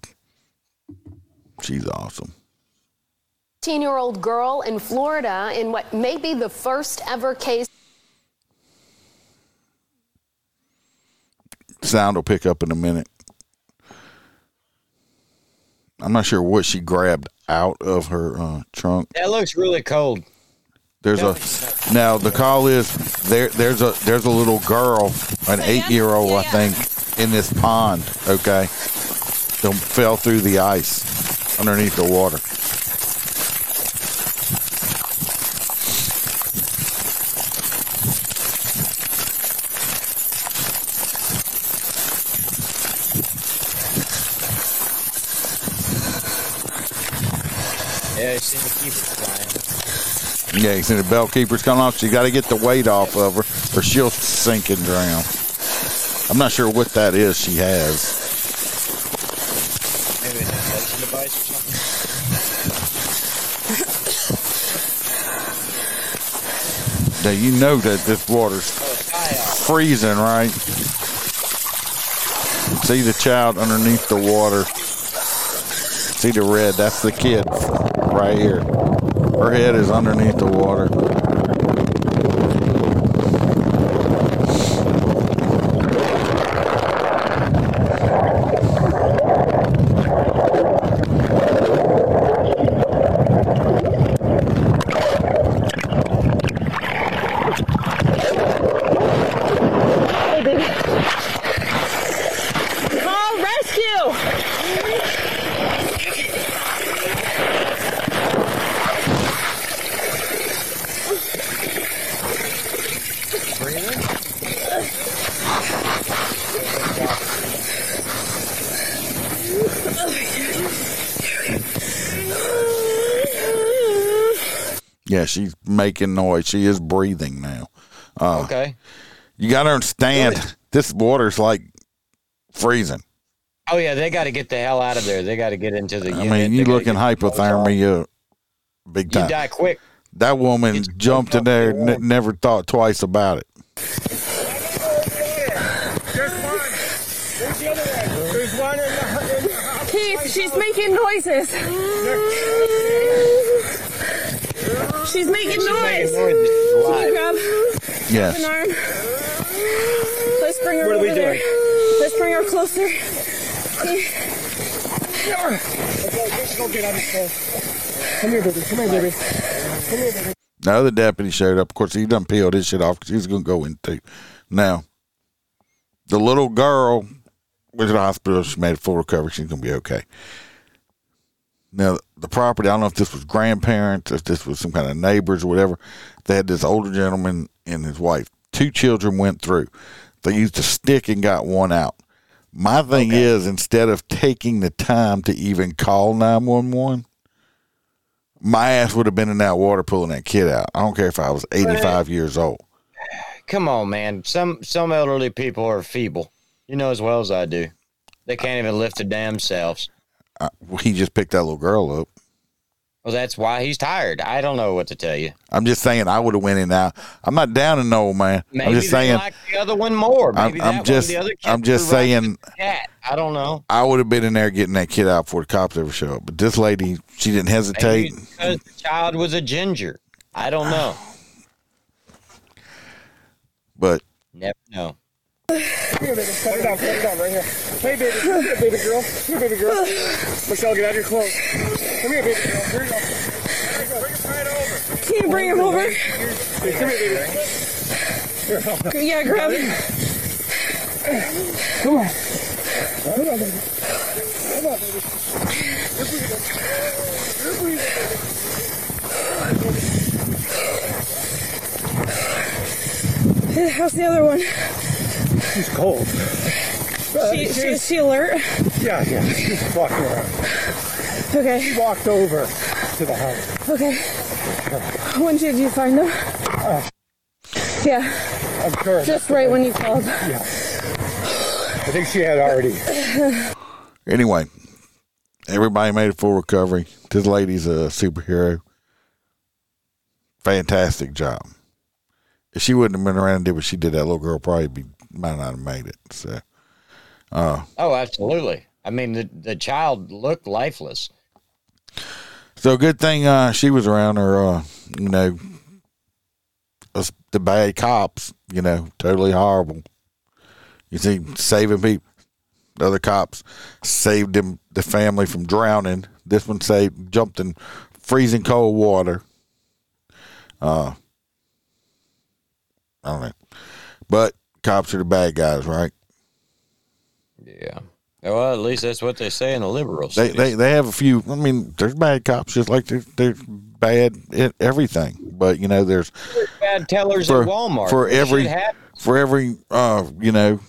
she's awesome. 15 year old girl in Florida in what may be the first ever case. Sound will pick up in a minute. I'm not sure what she grabbed out of her uh, trunk. That looks really cold. There's a now the call is there. There's a there's a little girl, an eight year old I think, in this pond. Okay, that fell through the ice underneath the water. Yeah, I seen the keepers flying. Yeah, you see the belt keeper's coming off. She got to get the weight off of her, or she'll sink and drown. I'm not sure what that is. She has. Maybe an device or something. Now you know that this water's oh, freezing, right? See the child underneath the water. See the red? That's the kid right here. Her head is underneath the water. Hey, baby. Call rescue! Yeah, she's making noise. She is breathing now. Uh, Okay. You got to understand, this water's like freezing. Oh yeah, they got to get the hell out of there. They got to get into the. I unit. mean, you gotta looking get the clothes off. hypothermia big time. You time. die quick. That woman jumped in there, n- never thought twice about it. There's one. There's the other one. There's one in the, in. Keith, she's making noises. She's making She's noise. making noises. Can you grab Yes. an arm? Let's bring her What are we over there. doing? Let's bring her closer. Okay, let's go get out of this Come here, baby. Come here, baby. Come here, baby. The deputy showed up. Of course, he done peeled his shit off because he's going to go into. Now, the little girl went to the hospital. She made a full recovery. She's going to be okay. Now, the property. I don't know if this was grandparents, if this was some kind of neighbors or whatever. They had this older gentleman and his wife. Two children went through. They used a stick and got one out. My thing is, instead of taking the time to even call nine one one, my ass would have been in that water pulling that kid out. I don't care if I was eighty five years old. Come on, man. Some some elderly people are feeble. You know as well as I do. They can't even lift their damn selves. I, he just picked that little girl up. Well, that's why he's tired. I don't know what to tell you. I'm just saying I would have went in now. I'm not down in no man. Maybe I'm just saying like the other one more. I'm- Maybe I'm just- the other I'm just saying- Cat. I don't know. I would have been in there getting that kid out before the cops ever show up. But this lady, she didn't hesitate. Maybe because the child was a ginger. I don't know. But Never know. Come here, baby. Put it down, put it down right here. Hey, baby. Come here, baby girl. Come here, baby girl. Michelle, get out of your clothes. Come here, baby girl. Here you go. Here you go. Bring him right over. Can you bring him over? Hey, come here, baby. Here. Yeah, grab him. Come on. Come on, baby. Come on, baby. You're breathing. You're breathing, baby. How's the other one? She's cold. She, she, is she alert? Yeah, yeah. She's walking around. Okay. She walked over to the house. Okay. When did you find them? Uh, yeah. I'm sure. Just right when you called. Yeah. I think she had already. anyway, everybody made a full recovery. This lady's a superhero. Fantastic job. If she wouldn't have been around and did what she did, that little girl probably be, might not have made it. So, uh, Oh, absolutely. I mean, the the child looked lifeless. So good thing uh, she was around her. Uh, you know, us, the bad cops. You know, totally horrible. You see, saving people. The other cops saved him, the family from drowning. This one saved, jumped in freezing cold water. Uh, I don't know, but cops are the bad guys, right? Yeah. Well, at least that's what they say in the liberals. They, they they have a few. I mean, there's bad cops just like there's, there's bad at everything. But you know, there's bad tellers for, at Walmart. for every for every uh you know,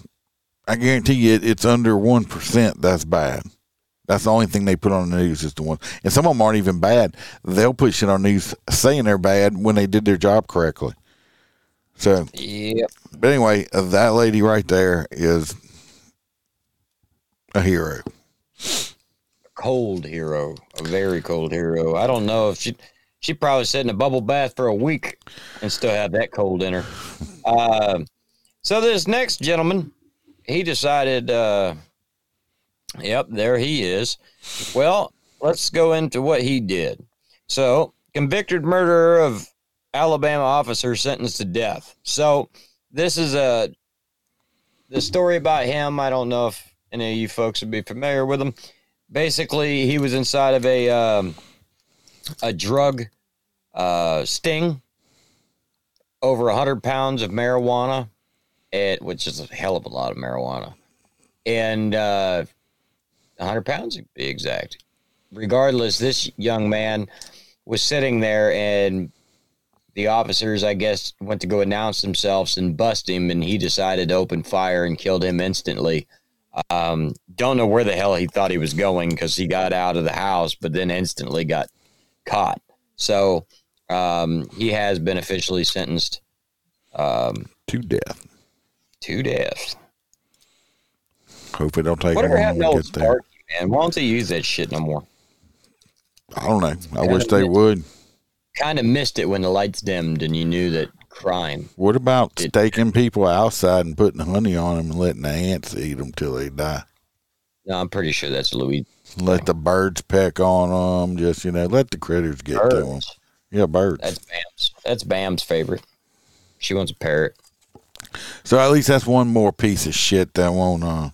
I guarantee you it, it's under one percent that's bad. That's the only thing they put on the news is the one, and some of them aren't even bad. They'll put shit on news saying they're bad when they did their job correctly. So, Yep. But anyway, that lady right there is a hero. A cold hero, a very cold hero. I don't know if she she probably sat in a bubble bath for a week and still have that cold in her. Uh, so this next gentleman, he decided, uh, yep, there he is. Well, let's go into what he did. So, convicted murderer of Alabama officer sentenced to death. So, this is a the story about him. I don't know if any of you folks would be familiar with him. Basically he was inside of a um, a drug uh, sting over 100 pounds of marijuana it, which is a hell of a lot of marijuana. And uh, 100 pounds to be exact. Regardless this young man was sitting there and the officers i guess went to go announce themselves and bust him and he decided to open fire and killed him instantly um, don't know where the hell he thought he was going because he got out of the house, but then instantly got caught. So um, he has been officially sentenced um, to death. To death. Hope it don't take Whatever long happened to get there. Sparky, man? Why don't they use that shit no more? I don't know. I wish they would. Kind of missed it when the lights dimmed and you knew that crime. What about staking people outside and putting honey on them and letting the ants eat them till they die? No, I'm pretty sure that's Louis. Let the birds peck on them. Just you know, let the critters get to them. Yeah, birds. That's Bam's. That's Bam's favorite. She wants a parrot. So at least that's one more piece of shit that won't uh,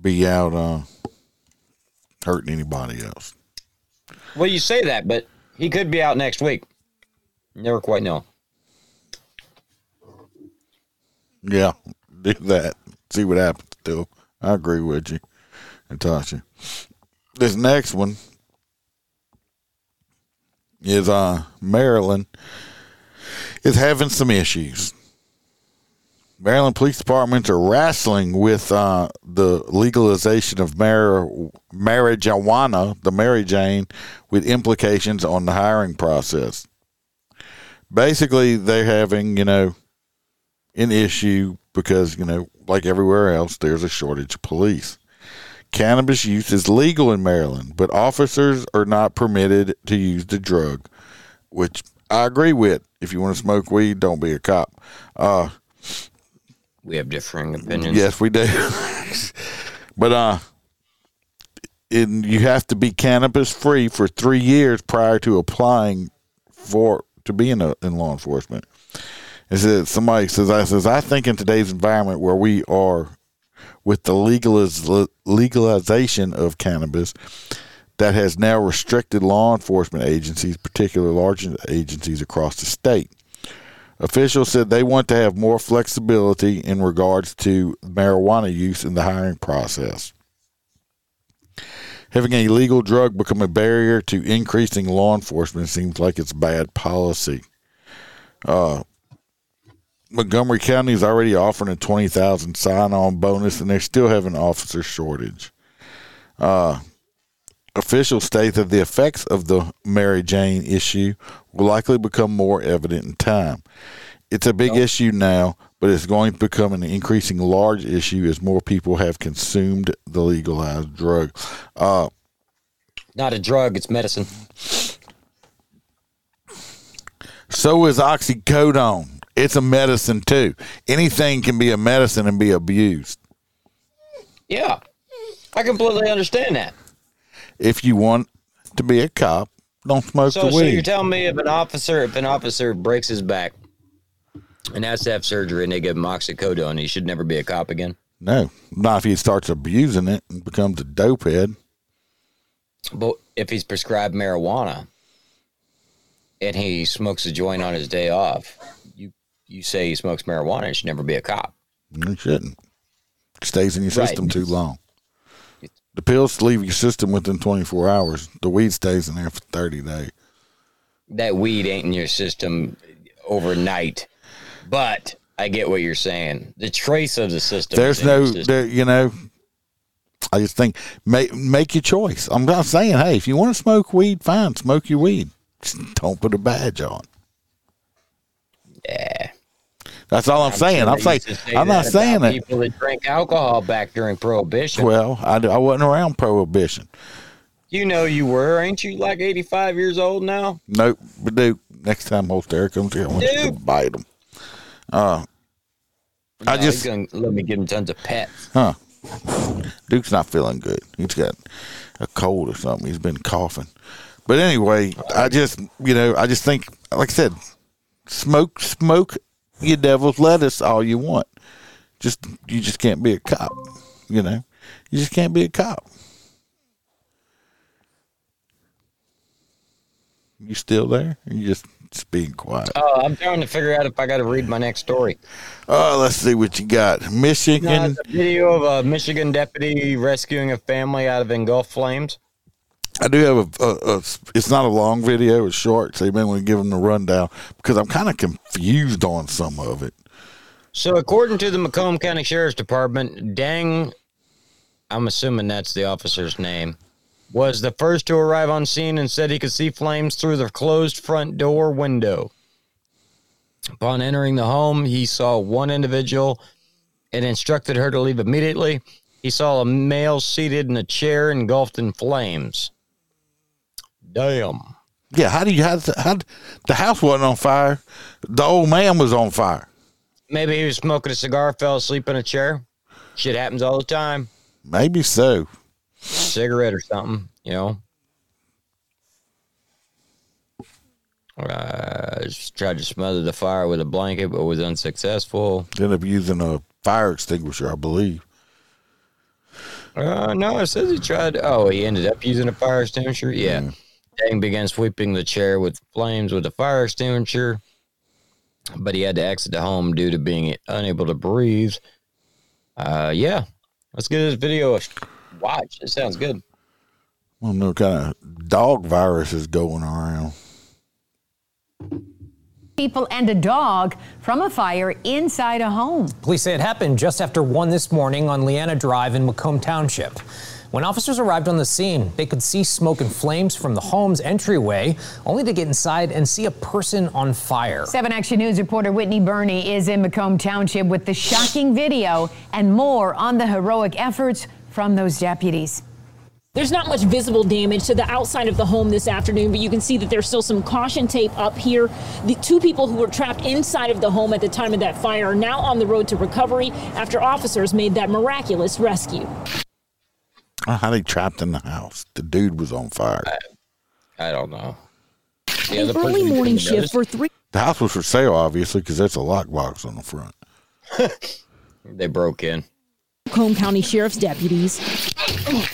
be out uh, hurting anybody else. Well, you say that, but he could be out next week. Never quite know. Yeah, do that. See what happens. Still, I agree with you, Natasha. This next one, is uh, Maryland is having some issues. Maryland police departments are wrestling with uh, the legalization of mar- marijuana, the Mary Jane, with implications on the hiring process. Basically, they're having, you know, an issue because, you know, like everywhere else, there's a shortage of police. Cannabis use is legal in Maryland, but officers are not permitted to use the drug, which I agree with. If you want to smoke weed, don't be a cop. Uh, We have differing opinions. Yes, we do. but uh, in, you have to be cannabis free for three years prior to applying for to be in, a, in law enforcement. It says somebody says I says I think in today's environment where we are with the legaliz- legalization of cannabis that has now restricted law enforcement agencies, particularly large agencies across the state. Officials said they want to have more flexibility in regards to marijuana use in the hiring process. Having a legal drug become a barrier to increasing law enforcement seems like it's bad policy. Uh, Montgomery County is already offering a twenty thousand sign-on bonus, and they're still have an officer shortage. Uh, officials state that the effects of the Mary Jane issue will likely become more evident in time. It's a big issue now, but it's going to become an increasing large issue as more people have consumed the legalized drug. Uh, Not a drug, it's medicine. so is oxycodone. It's a medicine too. Anything can be a medicine and be abused. Yeah. I completely understand that. If you want to be a cop, don't smoke So, the weed. so you're telling me if an officer if an officer breaks his back and has to have surgery and they give him oxycodone, he should never be a cop again? no, not if he starts abusing it and becomes a dope head. But if he's prescribed marijuana and he smokes a joint on his day off, you you say he smokes marijuana, he should never be a cop. You shouldn't. Stays in your Right. system too long. The pills leave your system within 24 hours. The weed stays in there for 30 days. That weed ain't in your system overnight. But I get what you're saying. The trace of the system. There's is no, system. there, you know, I just think make make your choice. I'm not saying, hey, if you want to smoke weed, fine, smoke your weed. Just don't put a badge on. Yeah. That's all I'm, saying. sure I'm saying say I'm not that saying it. People that drank alcohol back during Prohibition. Well, I, I wasn't around prohibition. you know you were, ain't you? Like 85 years old now. Nope, but Duke. Next time Holster comes here, I want you to bite him. Uh, I just gonna let me give him tons of pets. Huh. Duke's not feeling good. He's got a cold or something. He's been coughing. But anyway, I just, you know, I just think, like I said, smoke, smoke your devil's lettuce all you want. Just, you just can't be a cop. You know, you just can't be a cop. You still there? Or you just, just being quiet. Oh, I'm trying to figure out if I got to read my next story. Oh, let's see what you got. Michigan. The video of a Michigan deputy rescuing a family out of engulfed flames. I do have a, a, a. It's not a long video; it's short, so you may want to give them the rundown because I'm kind of confused on some of it. So, according to the Macomb County Sheriff's Department, Dang, I'm assuming that's the officer's name, was the first to arrive on scene and said he could see flames through the closed front door window. Upon entering the home, he saw one individual and instructed her to leave immediately. He saw a male seated in a chair engulfed in flames. Damn. Yeah, how do you how, how the house wasn't on fire? The old man was on fire. Maybe he was smoking a cigar, fell asleep in a chair. Shit happens all the time. Maybe so. Cigarette or something, you know. Uh, just tried to smother the fire with a blanket, but was unsuccessful. Ended up using a fire extinguisher, I believe. Uh, no, it says he tried. Oh, he ended up using a fire extinguisher. Yeah. Dang began sweeping the chair with flames with a fire extinguisher, but he had to exit the home due to being unable to breathe. Uh, yeah. Let's get this video a watch. It sounds good. I don't know what kind of dog virus is going around. People and a dog from a fire inside a home. Police say it happened just after 1 this morning on Leanna Drive in Macomb Township. When officers arrived on the scene, they could see smoke and flames from the home's entryway, only to get inside and see a person on fire. 7 Action News reporter Whitney Burney is in Macomb Township with the shocking video and more on the heroic efforts from those deputies. There's not much visible damage to the outside of the home this afternoon, but you can see that there's still some caution tape up here. The two people who were trapped inside of the home at the time of that fire are now on the road to recovery after officers made that miraculous rescue. How they trapped in the house? The dude was on fire. I don't know. An early morning shift for three. The house was for sale, obviously, because there's a lockbox on the front. They broke in. Macomb County Sheriff's deputies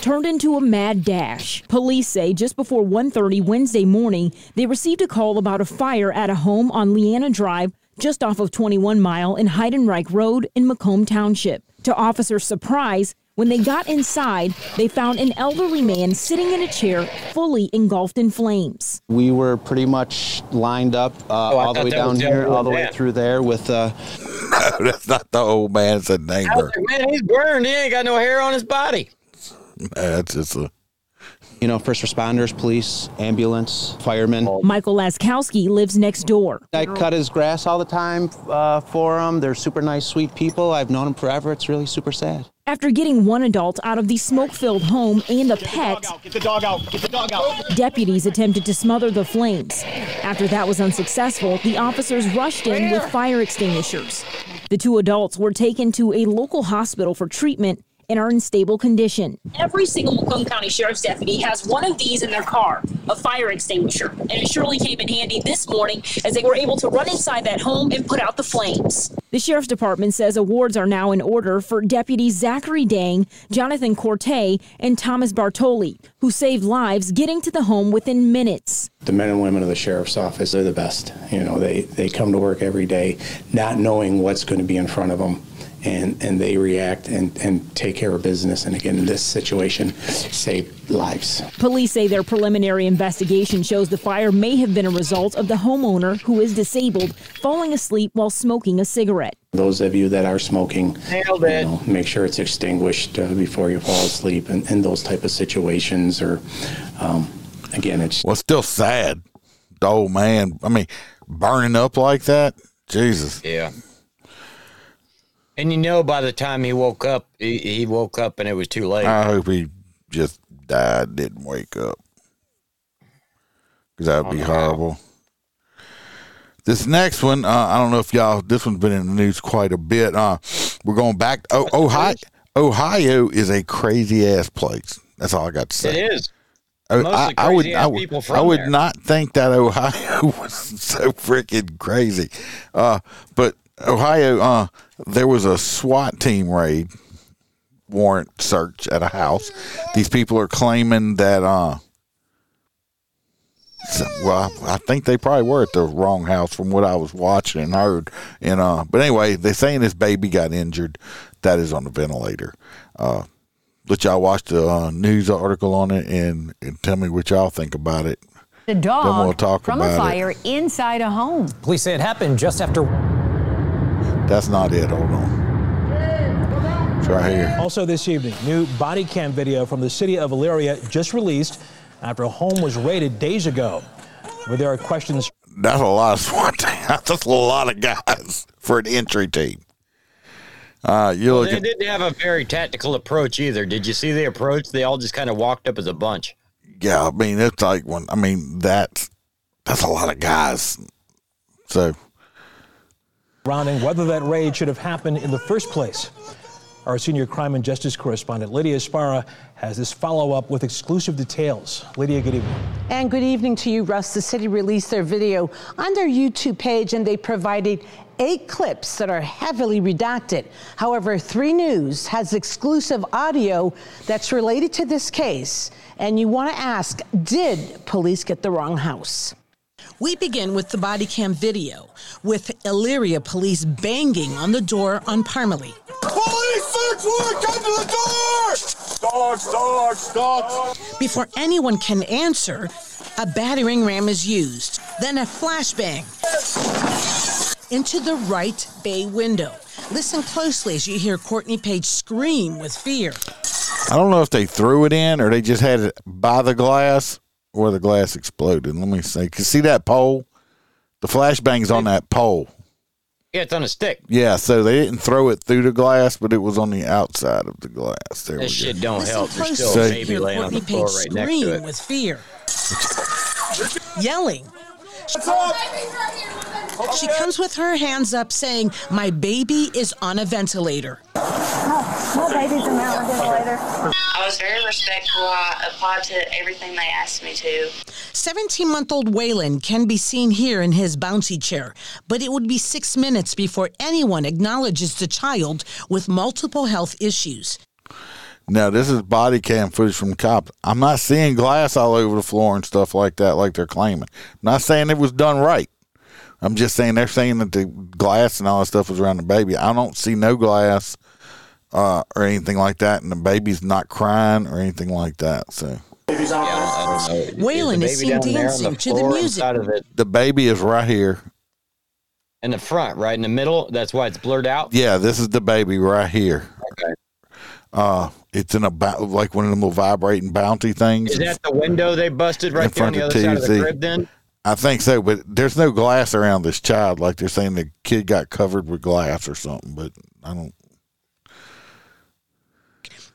turned into a mad dash. Police say just before 1:30 Wednesday morning, they received a call about a fire at a home on Leanna Drive, just off of 21 Mile and Heydenreich Road in Macomb Township. To officers' surprise, when they got inside, they found an elderly man sitting in a chair, fully engulfed in flames. We were pretty much lined up uh, all the way down here, all the way through there with uh, that's not the old man. It's a I was neighbor. like, man, he's burned. He ain't got no hair on his body. That's just a. you know first responders, police, ambulance, firemen. Michael Laskowski lives next door. I cut his grass all the time uh, for him. They're super nice, sweet people. I've known them forever. It's really super sad. After getting one adult out of the smoke filled home and a pet, Get the dog out. Get the dog out. deputies attempted to smother the flames. After that was unsuccessful, the officers rushed in with fire extinguishers. The two adults were taken to a local hospital for treatment and are in stable condition. Every single Macomb County Sheriff's deputy has one of these in their car, a fire extinguisher, and it surely came in handy this morning as they were able to run inside that home and put out the flames. The Sheriff's Department says awards are now in order for deputies Zachary Dang, Jonathan Corte, and Thomas Bartoli, who saved lives getting to the home within minutes. The men and women of the sheriff's office are the best. You know, they, they come to work every day not knowing what's going to be in front of them. And, and they react and, and take care of business. And again, in this situation, save lives. Police say their preliminary investigation shows the fire may have been a result of the homeowner, who is disabled, falling asleep while smoking a cigarette. Those of you that are smoking, Nailed you it. know, make sure it's extinguished uh, before you fall asleep. And, and those type of situations, or um, again, it's Well, it's still sad. The old man. I mean, burning up like that. Jesus. Yeah. And you know, by the time he woke up, he, he woke up and it was too late. I hope he just died, didn't wake up. Because that would be Oh, no. horrible. This next one, uh, I don't know if y'all, this one's been in the news quite a bit. Uh, we're going back. Oh, Ohio, Ohio is a crazy ass place. That's all I got to say. It is. I, I, I would, I would, I would there. not think that Ohio was so freaking crazy. Uh, but Ohio, uh, there was a SWAT team raid warrant search at a house. These people are claiming that, uh, well, I, I think they probably were at the wrong house from what I was watching and heard. And uh, but anyway, they're saying this baby got injured. That is on the ventilator. Uh, let y'all watch the uh, news article on it and, and tell me what y'all think about it. The dog we'll talk from about a it. fire inside a home. Police say it happened just after. That's not it. Hold on. It's right here. Also this evening, new body cam video from the city of Elyria just released after a home was raided days ago. Where there are questions. That's a lot of SWAT. That's a lot of guys for an entry team. Uh, you're Well, they didn't have a very tactical approach either. Did you see the approach? They all just kind of walked up as a bunch. Yeah, I mean it's like when I mean that's that's a lot of guys. So surrounding whether that raid should have happened in the first place. Our senior crime and justice correspondent Lydia Esparra has this follow up with exclusive details. Lydia, good evening. And good evening to you, Russ. The city released their video on their YouTube page and they provided eight clips that are heavily redacted. However, 3 News has exclusive audio that's related to this case. And you want to ask did police get the wrong house? We begin with the body cam video with Elyria police banging on the door on Parmalee. Police search warrant, come to the door! dogs, dogs, dogs. Before anyone can answer, a battering ram is used, then a flashbang into the right bay window. Listen closely as you hear Courtney Page scream with fear. I don't know if they threw it in or they just had it by the glass or the glass exploded. Let me see. Can see that pole? The flashbang's on that pole. Yeah, it's on a stick. Yeah, so they didn't throw it through the glass, but it was on the outside of the glass. There we This go. shit don't Listen help. There's closely still a baby laying on Courtney the floor right next to it. with fear. Yelling. She comes with her hands up saying, My baby is on a ventilator. My baby's in the ventilator. I was very respectful. I applied to everything they asked me to. 17 month old Waylon can be seen here in his bouncy chair, but it would be six minutes before anyone acknowledges the child with multiple health issues. Now this is body cam footage from cops. I'm not seeing glass all over the floor and stuff like that, like they're claiming. I'm not saying it was done right. I'm just saying they're saying that the glass and all that stuff was around the baby. I don't see no glass uh, or anything like that, and the baby's not crying or anything like that. So Waylon is seen dancing to the music. the baby is right here. In the front, right in the middle. That's why it's blurred out. Yeah, this is the baby right here. Okay. Uh, it's in a ba- like one of them little vibrating bounty things. Is that the window they busted right in there on the of other side of the crib? Then I think so, but there's no glass around this child. Like they're saying the kid got covered with glass or something, but I don't.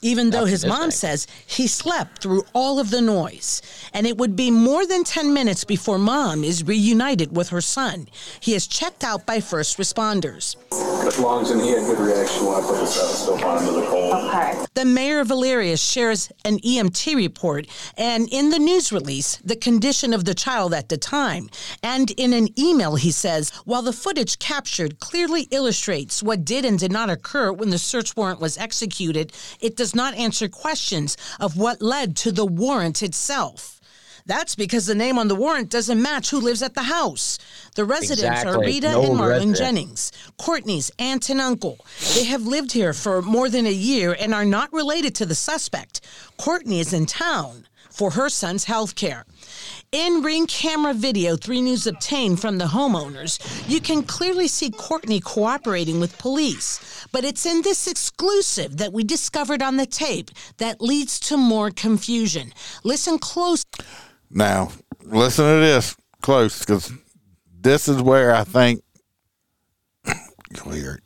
Even though his mom says he slept through all of the noise. And it would be more than 10 minutes before mom is reunited with her son. He is checked out by first responders. As long as he had good reaction when I put this out, still find him in the cold. Okay. The mayor of Elyria shares an EMT report and in the news release, the condition of the child at the time. And in an email, he says, while the footage captured clearly illustrates what did and did not occur when the search warrant was executed, it does not answer questions of what led to the warrant itself. That's because the name on the warrant doesn't match who lives at the house. The residents are Rita An and Marlon. Jennings, Courtney's aunt and uncle. They have lived here for more than a year and are not related to the suspect. Courtney is in town for her son's health care. In ring camera video 3 News obtained from the homeowners, you can clearly see Courtney cooperating with police. But it's in this exclusive that we discovered on the tape that leads to more confusion. Listen close. Now, listen to this close because this is where I think you'll hear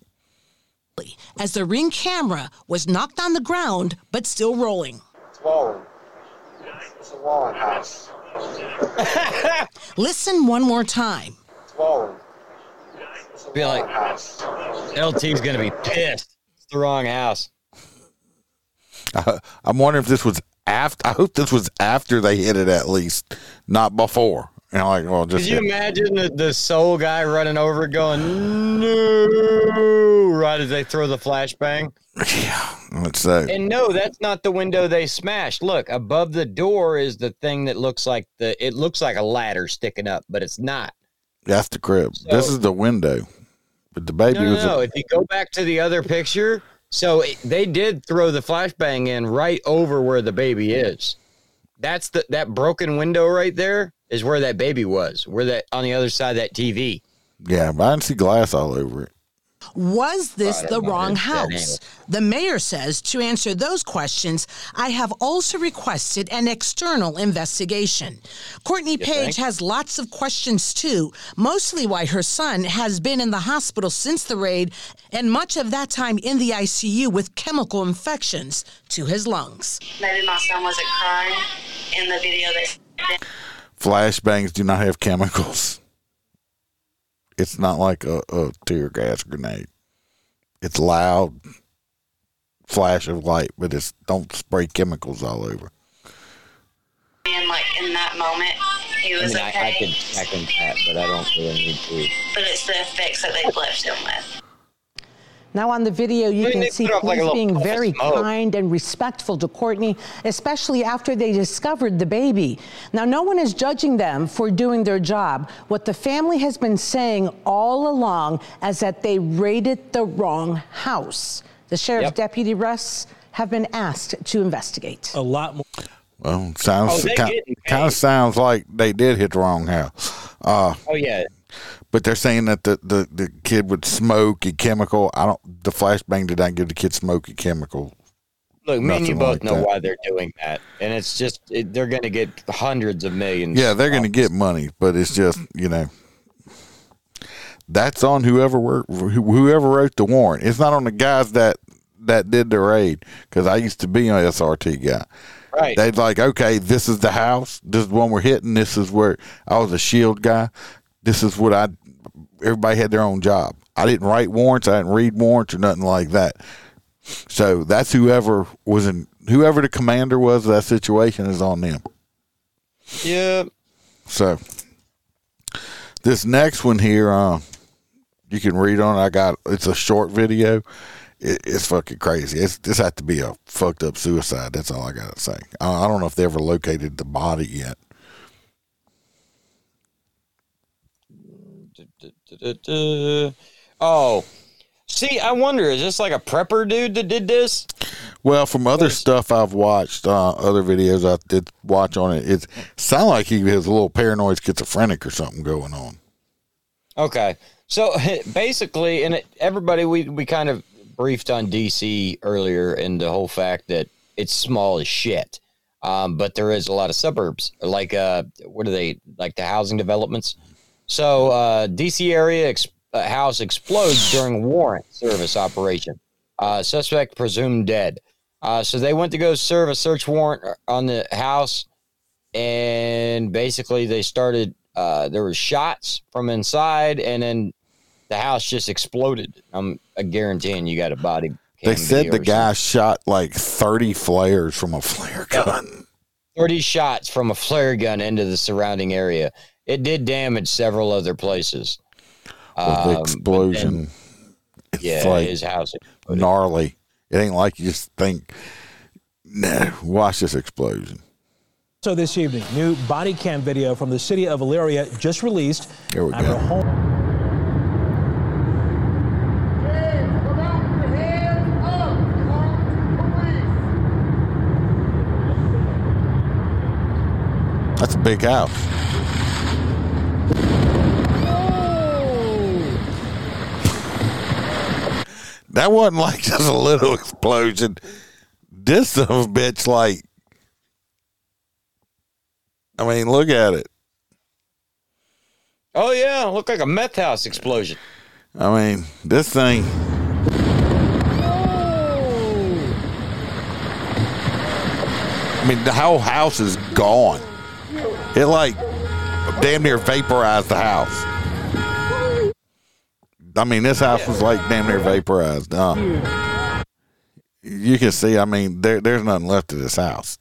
it. as the ring camera was knocked on the ground but still rolling. Swollen. It's a Wallen house. Listen one more time. Swollen. feel like LT's gonna be pissed. It's the wrong house. I, I'm wondering if this was after. I hope this was after they hit it at least, not before. You know, like well, just Could you hit- imagine the, the soul guy running over going no right as they throw the flashbang? Yeah, let's say And no, that's not the window they smashed. Look, above the door is the thing that looks like the it looks like a ladder sticking up, but it's not. that's the crib. this is the window, but the baby No, no, was. no. If you go back to the other picture, so it, they did throw the flashbang in right over where the baby is. That's the that broken window right there is where that baby was. Where that on the other side of that TV. yeah, but I didn't see glass all over it. Was this the wrong house? The mayor says to answer those questions, I have also requested an external investigation. Courtney Page think? has lots of questions too, mostly why her son has been in the hospital since the raid and much of that time in the ICU with chemical infections to his lungs. Maybe my son wasn't crying in the video. They Flashbangs do not have chemicals. It's not like a, a tear gas grenade. It's loud flash of light, but it's don't spray chemicals all over. and like in that moment, he I was mean, I, okay. I could second that, but I don't really need to. But it's the effects that they left him with. Now on the video, you can see put up like a police little being very smoke. kind and respectful to Courtney, especially after they discovered the baby. Now, no one is judging them for doing their job. What the family has been saying all along is that they raided the wrong house. The sheriff's Yep. deputy, Russ, have been asked to investigate. A lot more. Well, sounds Oh, kind, kind of sounds like they did hit the wrong house. Uh, Oh yeah. But they're saying that the, the, the kid would smoke a chemical. I don't. The flashbang did not give the kid smoke smoky chemical. Look, me and you both like know that. why they're doing that, and it's just it, they're going to get hundreds of millions. Yeah, they're going to get money, but it's just you know that's on whoever wor- whoever wrote the warrant. It's not on the guys that that did the raid because I used to be an SRT guy. Right. They'd like, okay, this is the house. This is the one we're hitting. This is where I was a shield guy. This is what I. Everybody had their own job. I didn't write warrants. I didn't read warrants or nothing like that. So that's whoever was in whoever the commander was of that situation is on them. Yeah. So this next one here, uh, you can read on. I got it's a short video. It, it's fucking crazy. It's this had to be a fucked up suicide. That's all I gotta say. I, I don't know if they ever located the body yet. Oh, see, I wonder is this like a prepper dude that did this? Well, from other stuff I've watched, uh, other videos I did watch on it, it sounded like he was a little paranoid schizophrenic or something going on. Okay. So basically, and it, everybody, we, we kind of briefed on DC earlier and the whole fact that it's small as shit. Um, but there is a lot of suburbs, like uh, what are they like the housing developments? So uh, DC area ex- uh, house explodes during warrant service operation. Uh, suspect presumed dead. Uh, so they went to go serve a search warrant on the house, and basically they started. Uh, there were shots from inside, and then the house just exploded. I'm uh, guaranteeing you got a body. They said the guy shot like 30 flares from a flare gun. 30 shots from a flare gun into the surrounding area. It did damage several other places. With Um, the but explosion. then- yeah, like his house. gnarly. It ain't like you just think, nah, watch this explosion. So this evening, new body cam video from the city of Elyria just released. Here we go. home- That's a big house. That wasn't like just a little explosion. This son of a bitch, like, I mean, look at it. Oh, yeah. Looked like a meth house explosion. I mean, this thing. I mean, the whole house is gone. It like damn near vaporized the house. I mean, this house was like damn near vaporized. Uh, you can see. I mean, there there's nothing left of this house.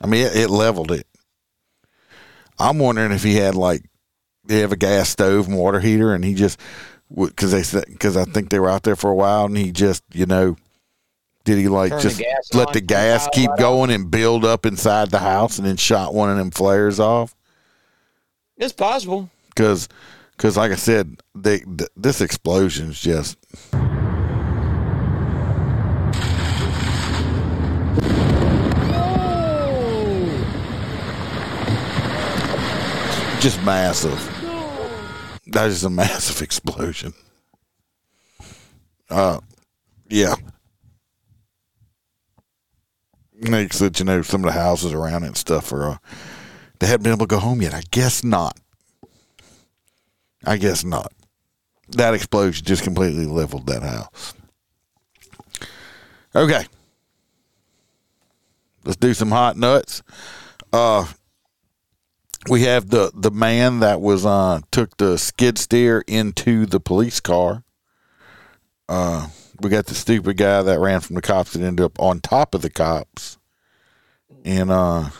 I mean, it, it leveled it. I'm wondering if he had like they have a gas stove and water heater, and he just because they said because I think they were out there for a while, and he just you know did he like Turn just gas let on, the gas keep power going and build up inside the house, and then shot one of them flares off? It's possible. Because because like I said, they, th- this explosion's just. Just massive. That is a massive explosion. Uh, yeah. Makes that you know some of the houses around it and stuff are uh, they haven't been able to go home yet. I guess not. I guess not. That explosion just completely leveled that house. Okay. Let's do some hot nuts. Uh we have the the man that was uh took the skid steer into the police car. Uh we got the stupid guy that ran from the cops that ended up on top of the cops. And uh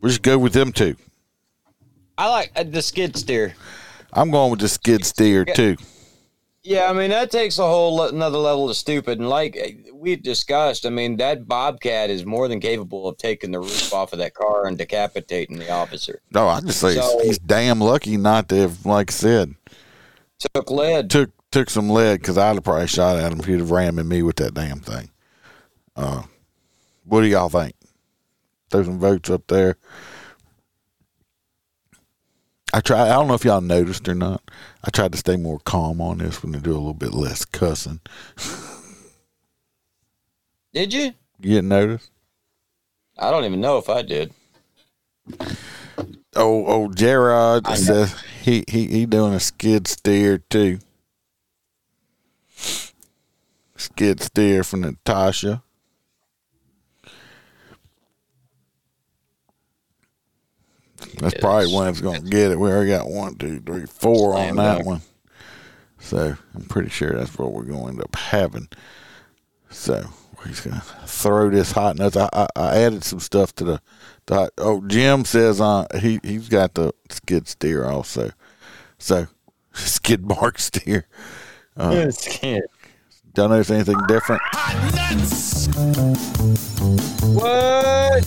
we'll just go with them two. I like uh, the skid steer. I'm going with the skid steer too. Yeah, I mean that takes a whole le- another level of stupid. And like uh, we discussed, I mean that Bobcat is more than capable of taking the roof off of that car and decapitating the officer. No, I just say So- he's damn lucky not to have, like I said, Took lead. took took some lead because I'd have probably shot at him if he'd have rammed me with that damn thing. Uh, what do y'all think? Throw some votes up there. I try. I don't know if y'all noticed or not. I tried to stay more calm on this when they do a little bit less cussing. Did you? You didn't notice? I don't even know if I did. Oh, oh, Gerard says he, he he doing a skid steer too. Skid steer from Natasha. That's probably when it's going to get it. We already got one, two, three, four on that dunk. one. So I'm pretty sure that's what we're going to end up having. So he's going to throw this hot nuts. I, I, I added some stuff to the, the hot, oh Jim says uh he he's got the skid steer also. So skid mark steer. Uh, skid. Don't notice anything different. What?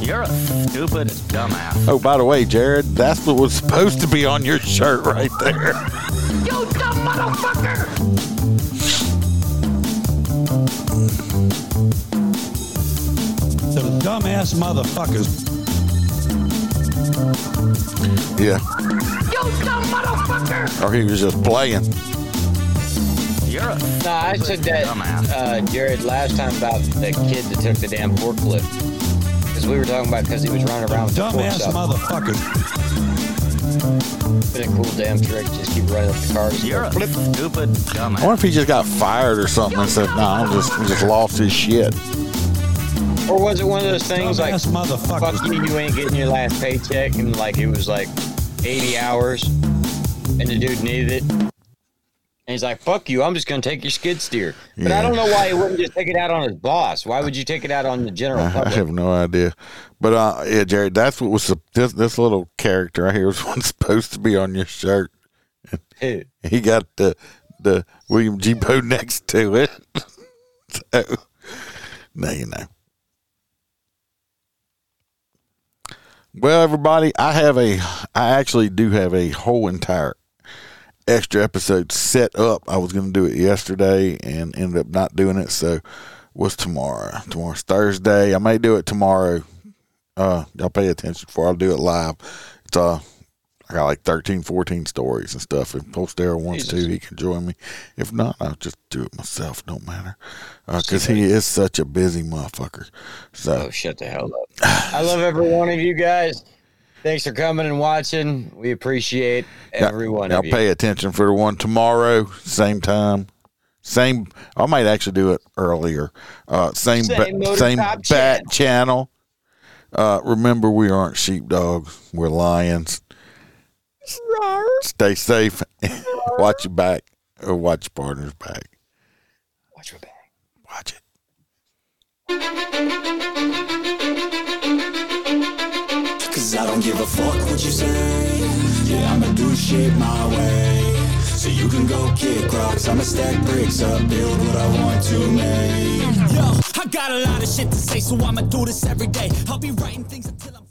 You're a stupid dumbass. Oh, by the way, Jared, that's what was supposed to be on your shirt right there. You dumb motherfucker! Some dumbass motherfuckers. Yeah. You dumb motherfucker! Or he was just playing. You're a No, I said that, uh, Jared, last time about the kid that took the damn forklift. Because we were talking about because he was running around with the Dumbass forks up. Been a cool damn trick. Just keep running up the cars. You're a stupid I dumbass. wonder if he just got fired or something and said, "No, I'm just he just lost his shit." Or was it one of those things like, motherfucker. fuck you, you ain't getting your last paycheck, and like it was like 80 hours, and the dude needed it. And he's like, fuck you, I'm just going to take your skid steer. But I don't know why he wouldn't just take it out on his boss. Why would you take it out on the general I, I have no idea, but uh, yeah, Jared, that's what was the, this this little character right here was one supposed to be on your shirt. Who? He got the the William G. Poe next to it. so now you know. Well, everybody, I have a, I actually do have a whole entire extra episode set up. I was going to do it yesterday and ended up not doing it. So, what's tomorrow? Tomorrow's Thursday. I may do it tomorrow. Uh, y'all pay attention for. I'll do it live. It's uh, I got like 13, 14 stories and stuff. If Postera wants to, he can join me. If not, I'll just do it myself. Don't matter, because he is such a busy motherfucker. So Oh, shut the hell up. I love every one of you guys. Thanks for coming and watching. We appreciate every one Y'all of you. pay attention for the one tomorrow, same time, same. I might actually do it earlier. Uh, same Same ba- same bat channel. Uh, remember, we aren't sheepdogs. We're lions. Stay safe. watch your back or watch your partner's back. Watch your back. Watch it. Cause I don't give a fuck what you say. Yeah, I'ma do shit my way. So you can go kick rocks. I'ma stack bricks up, build what I want to make. Yo, I got a lot of shit to say, so I'ma do this every day. I'll be writing things until I'm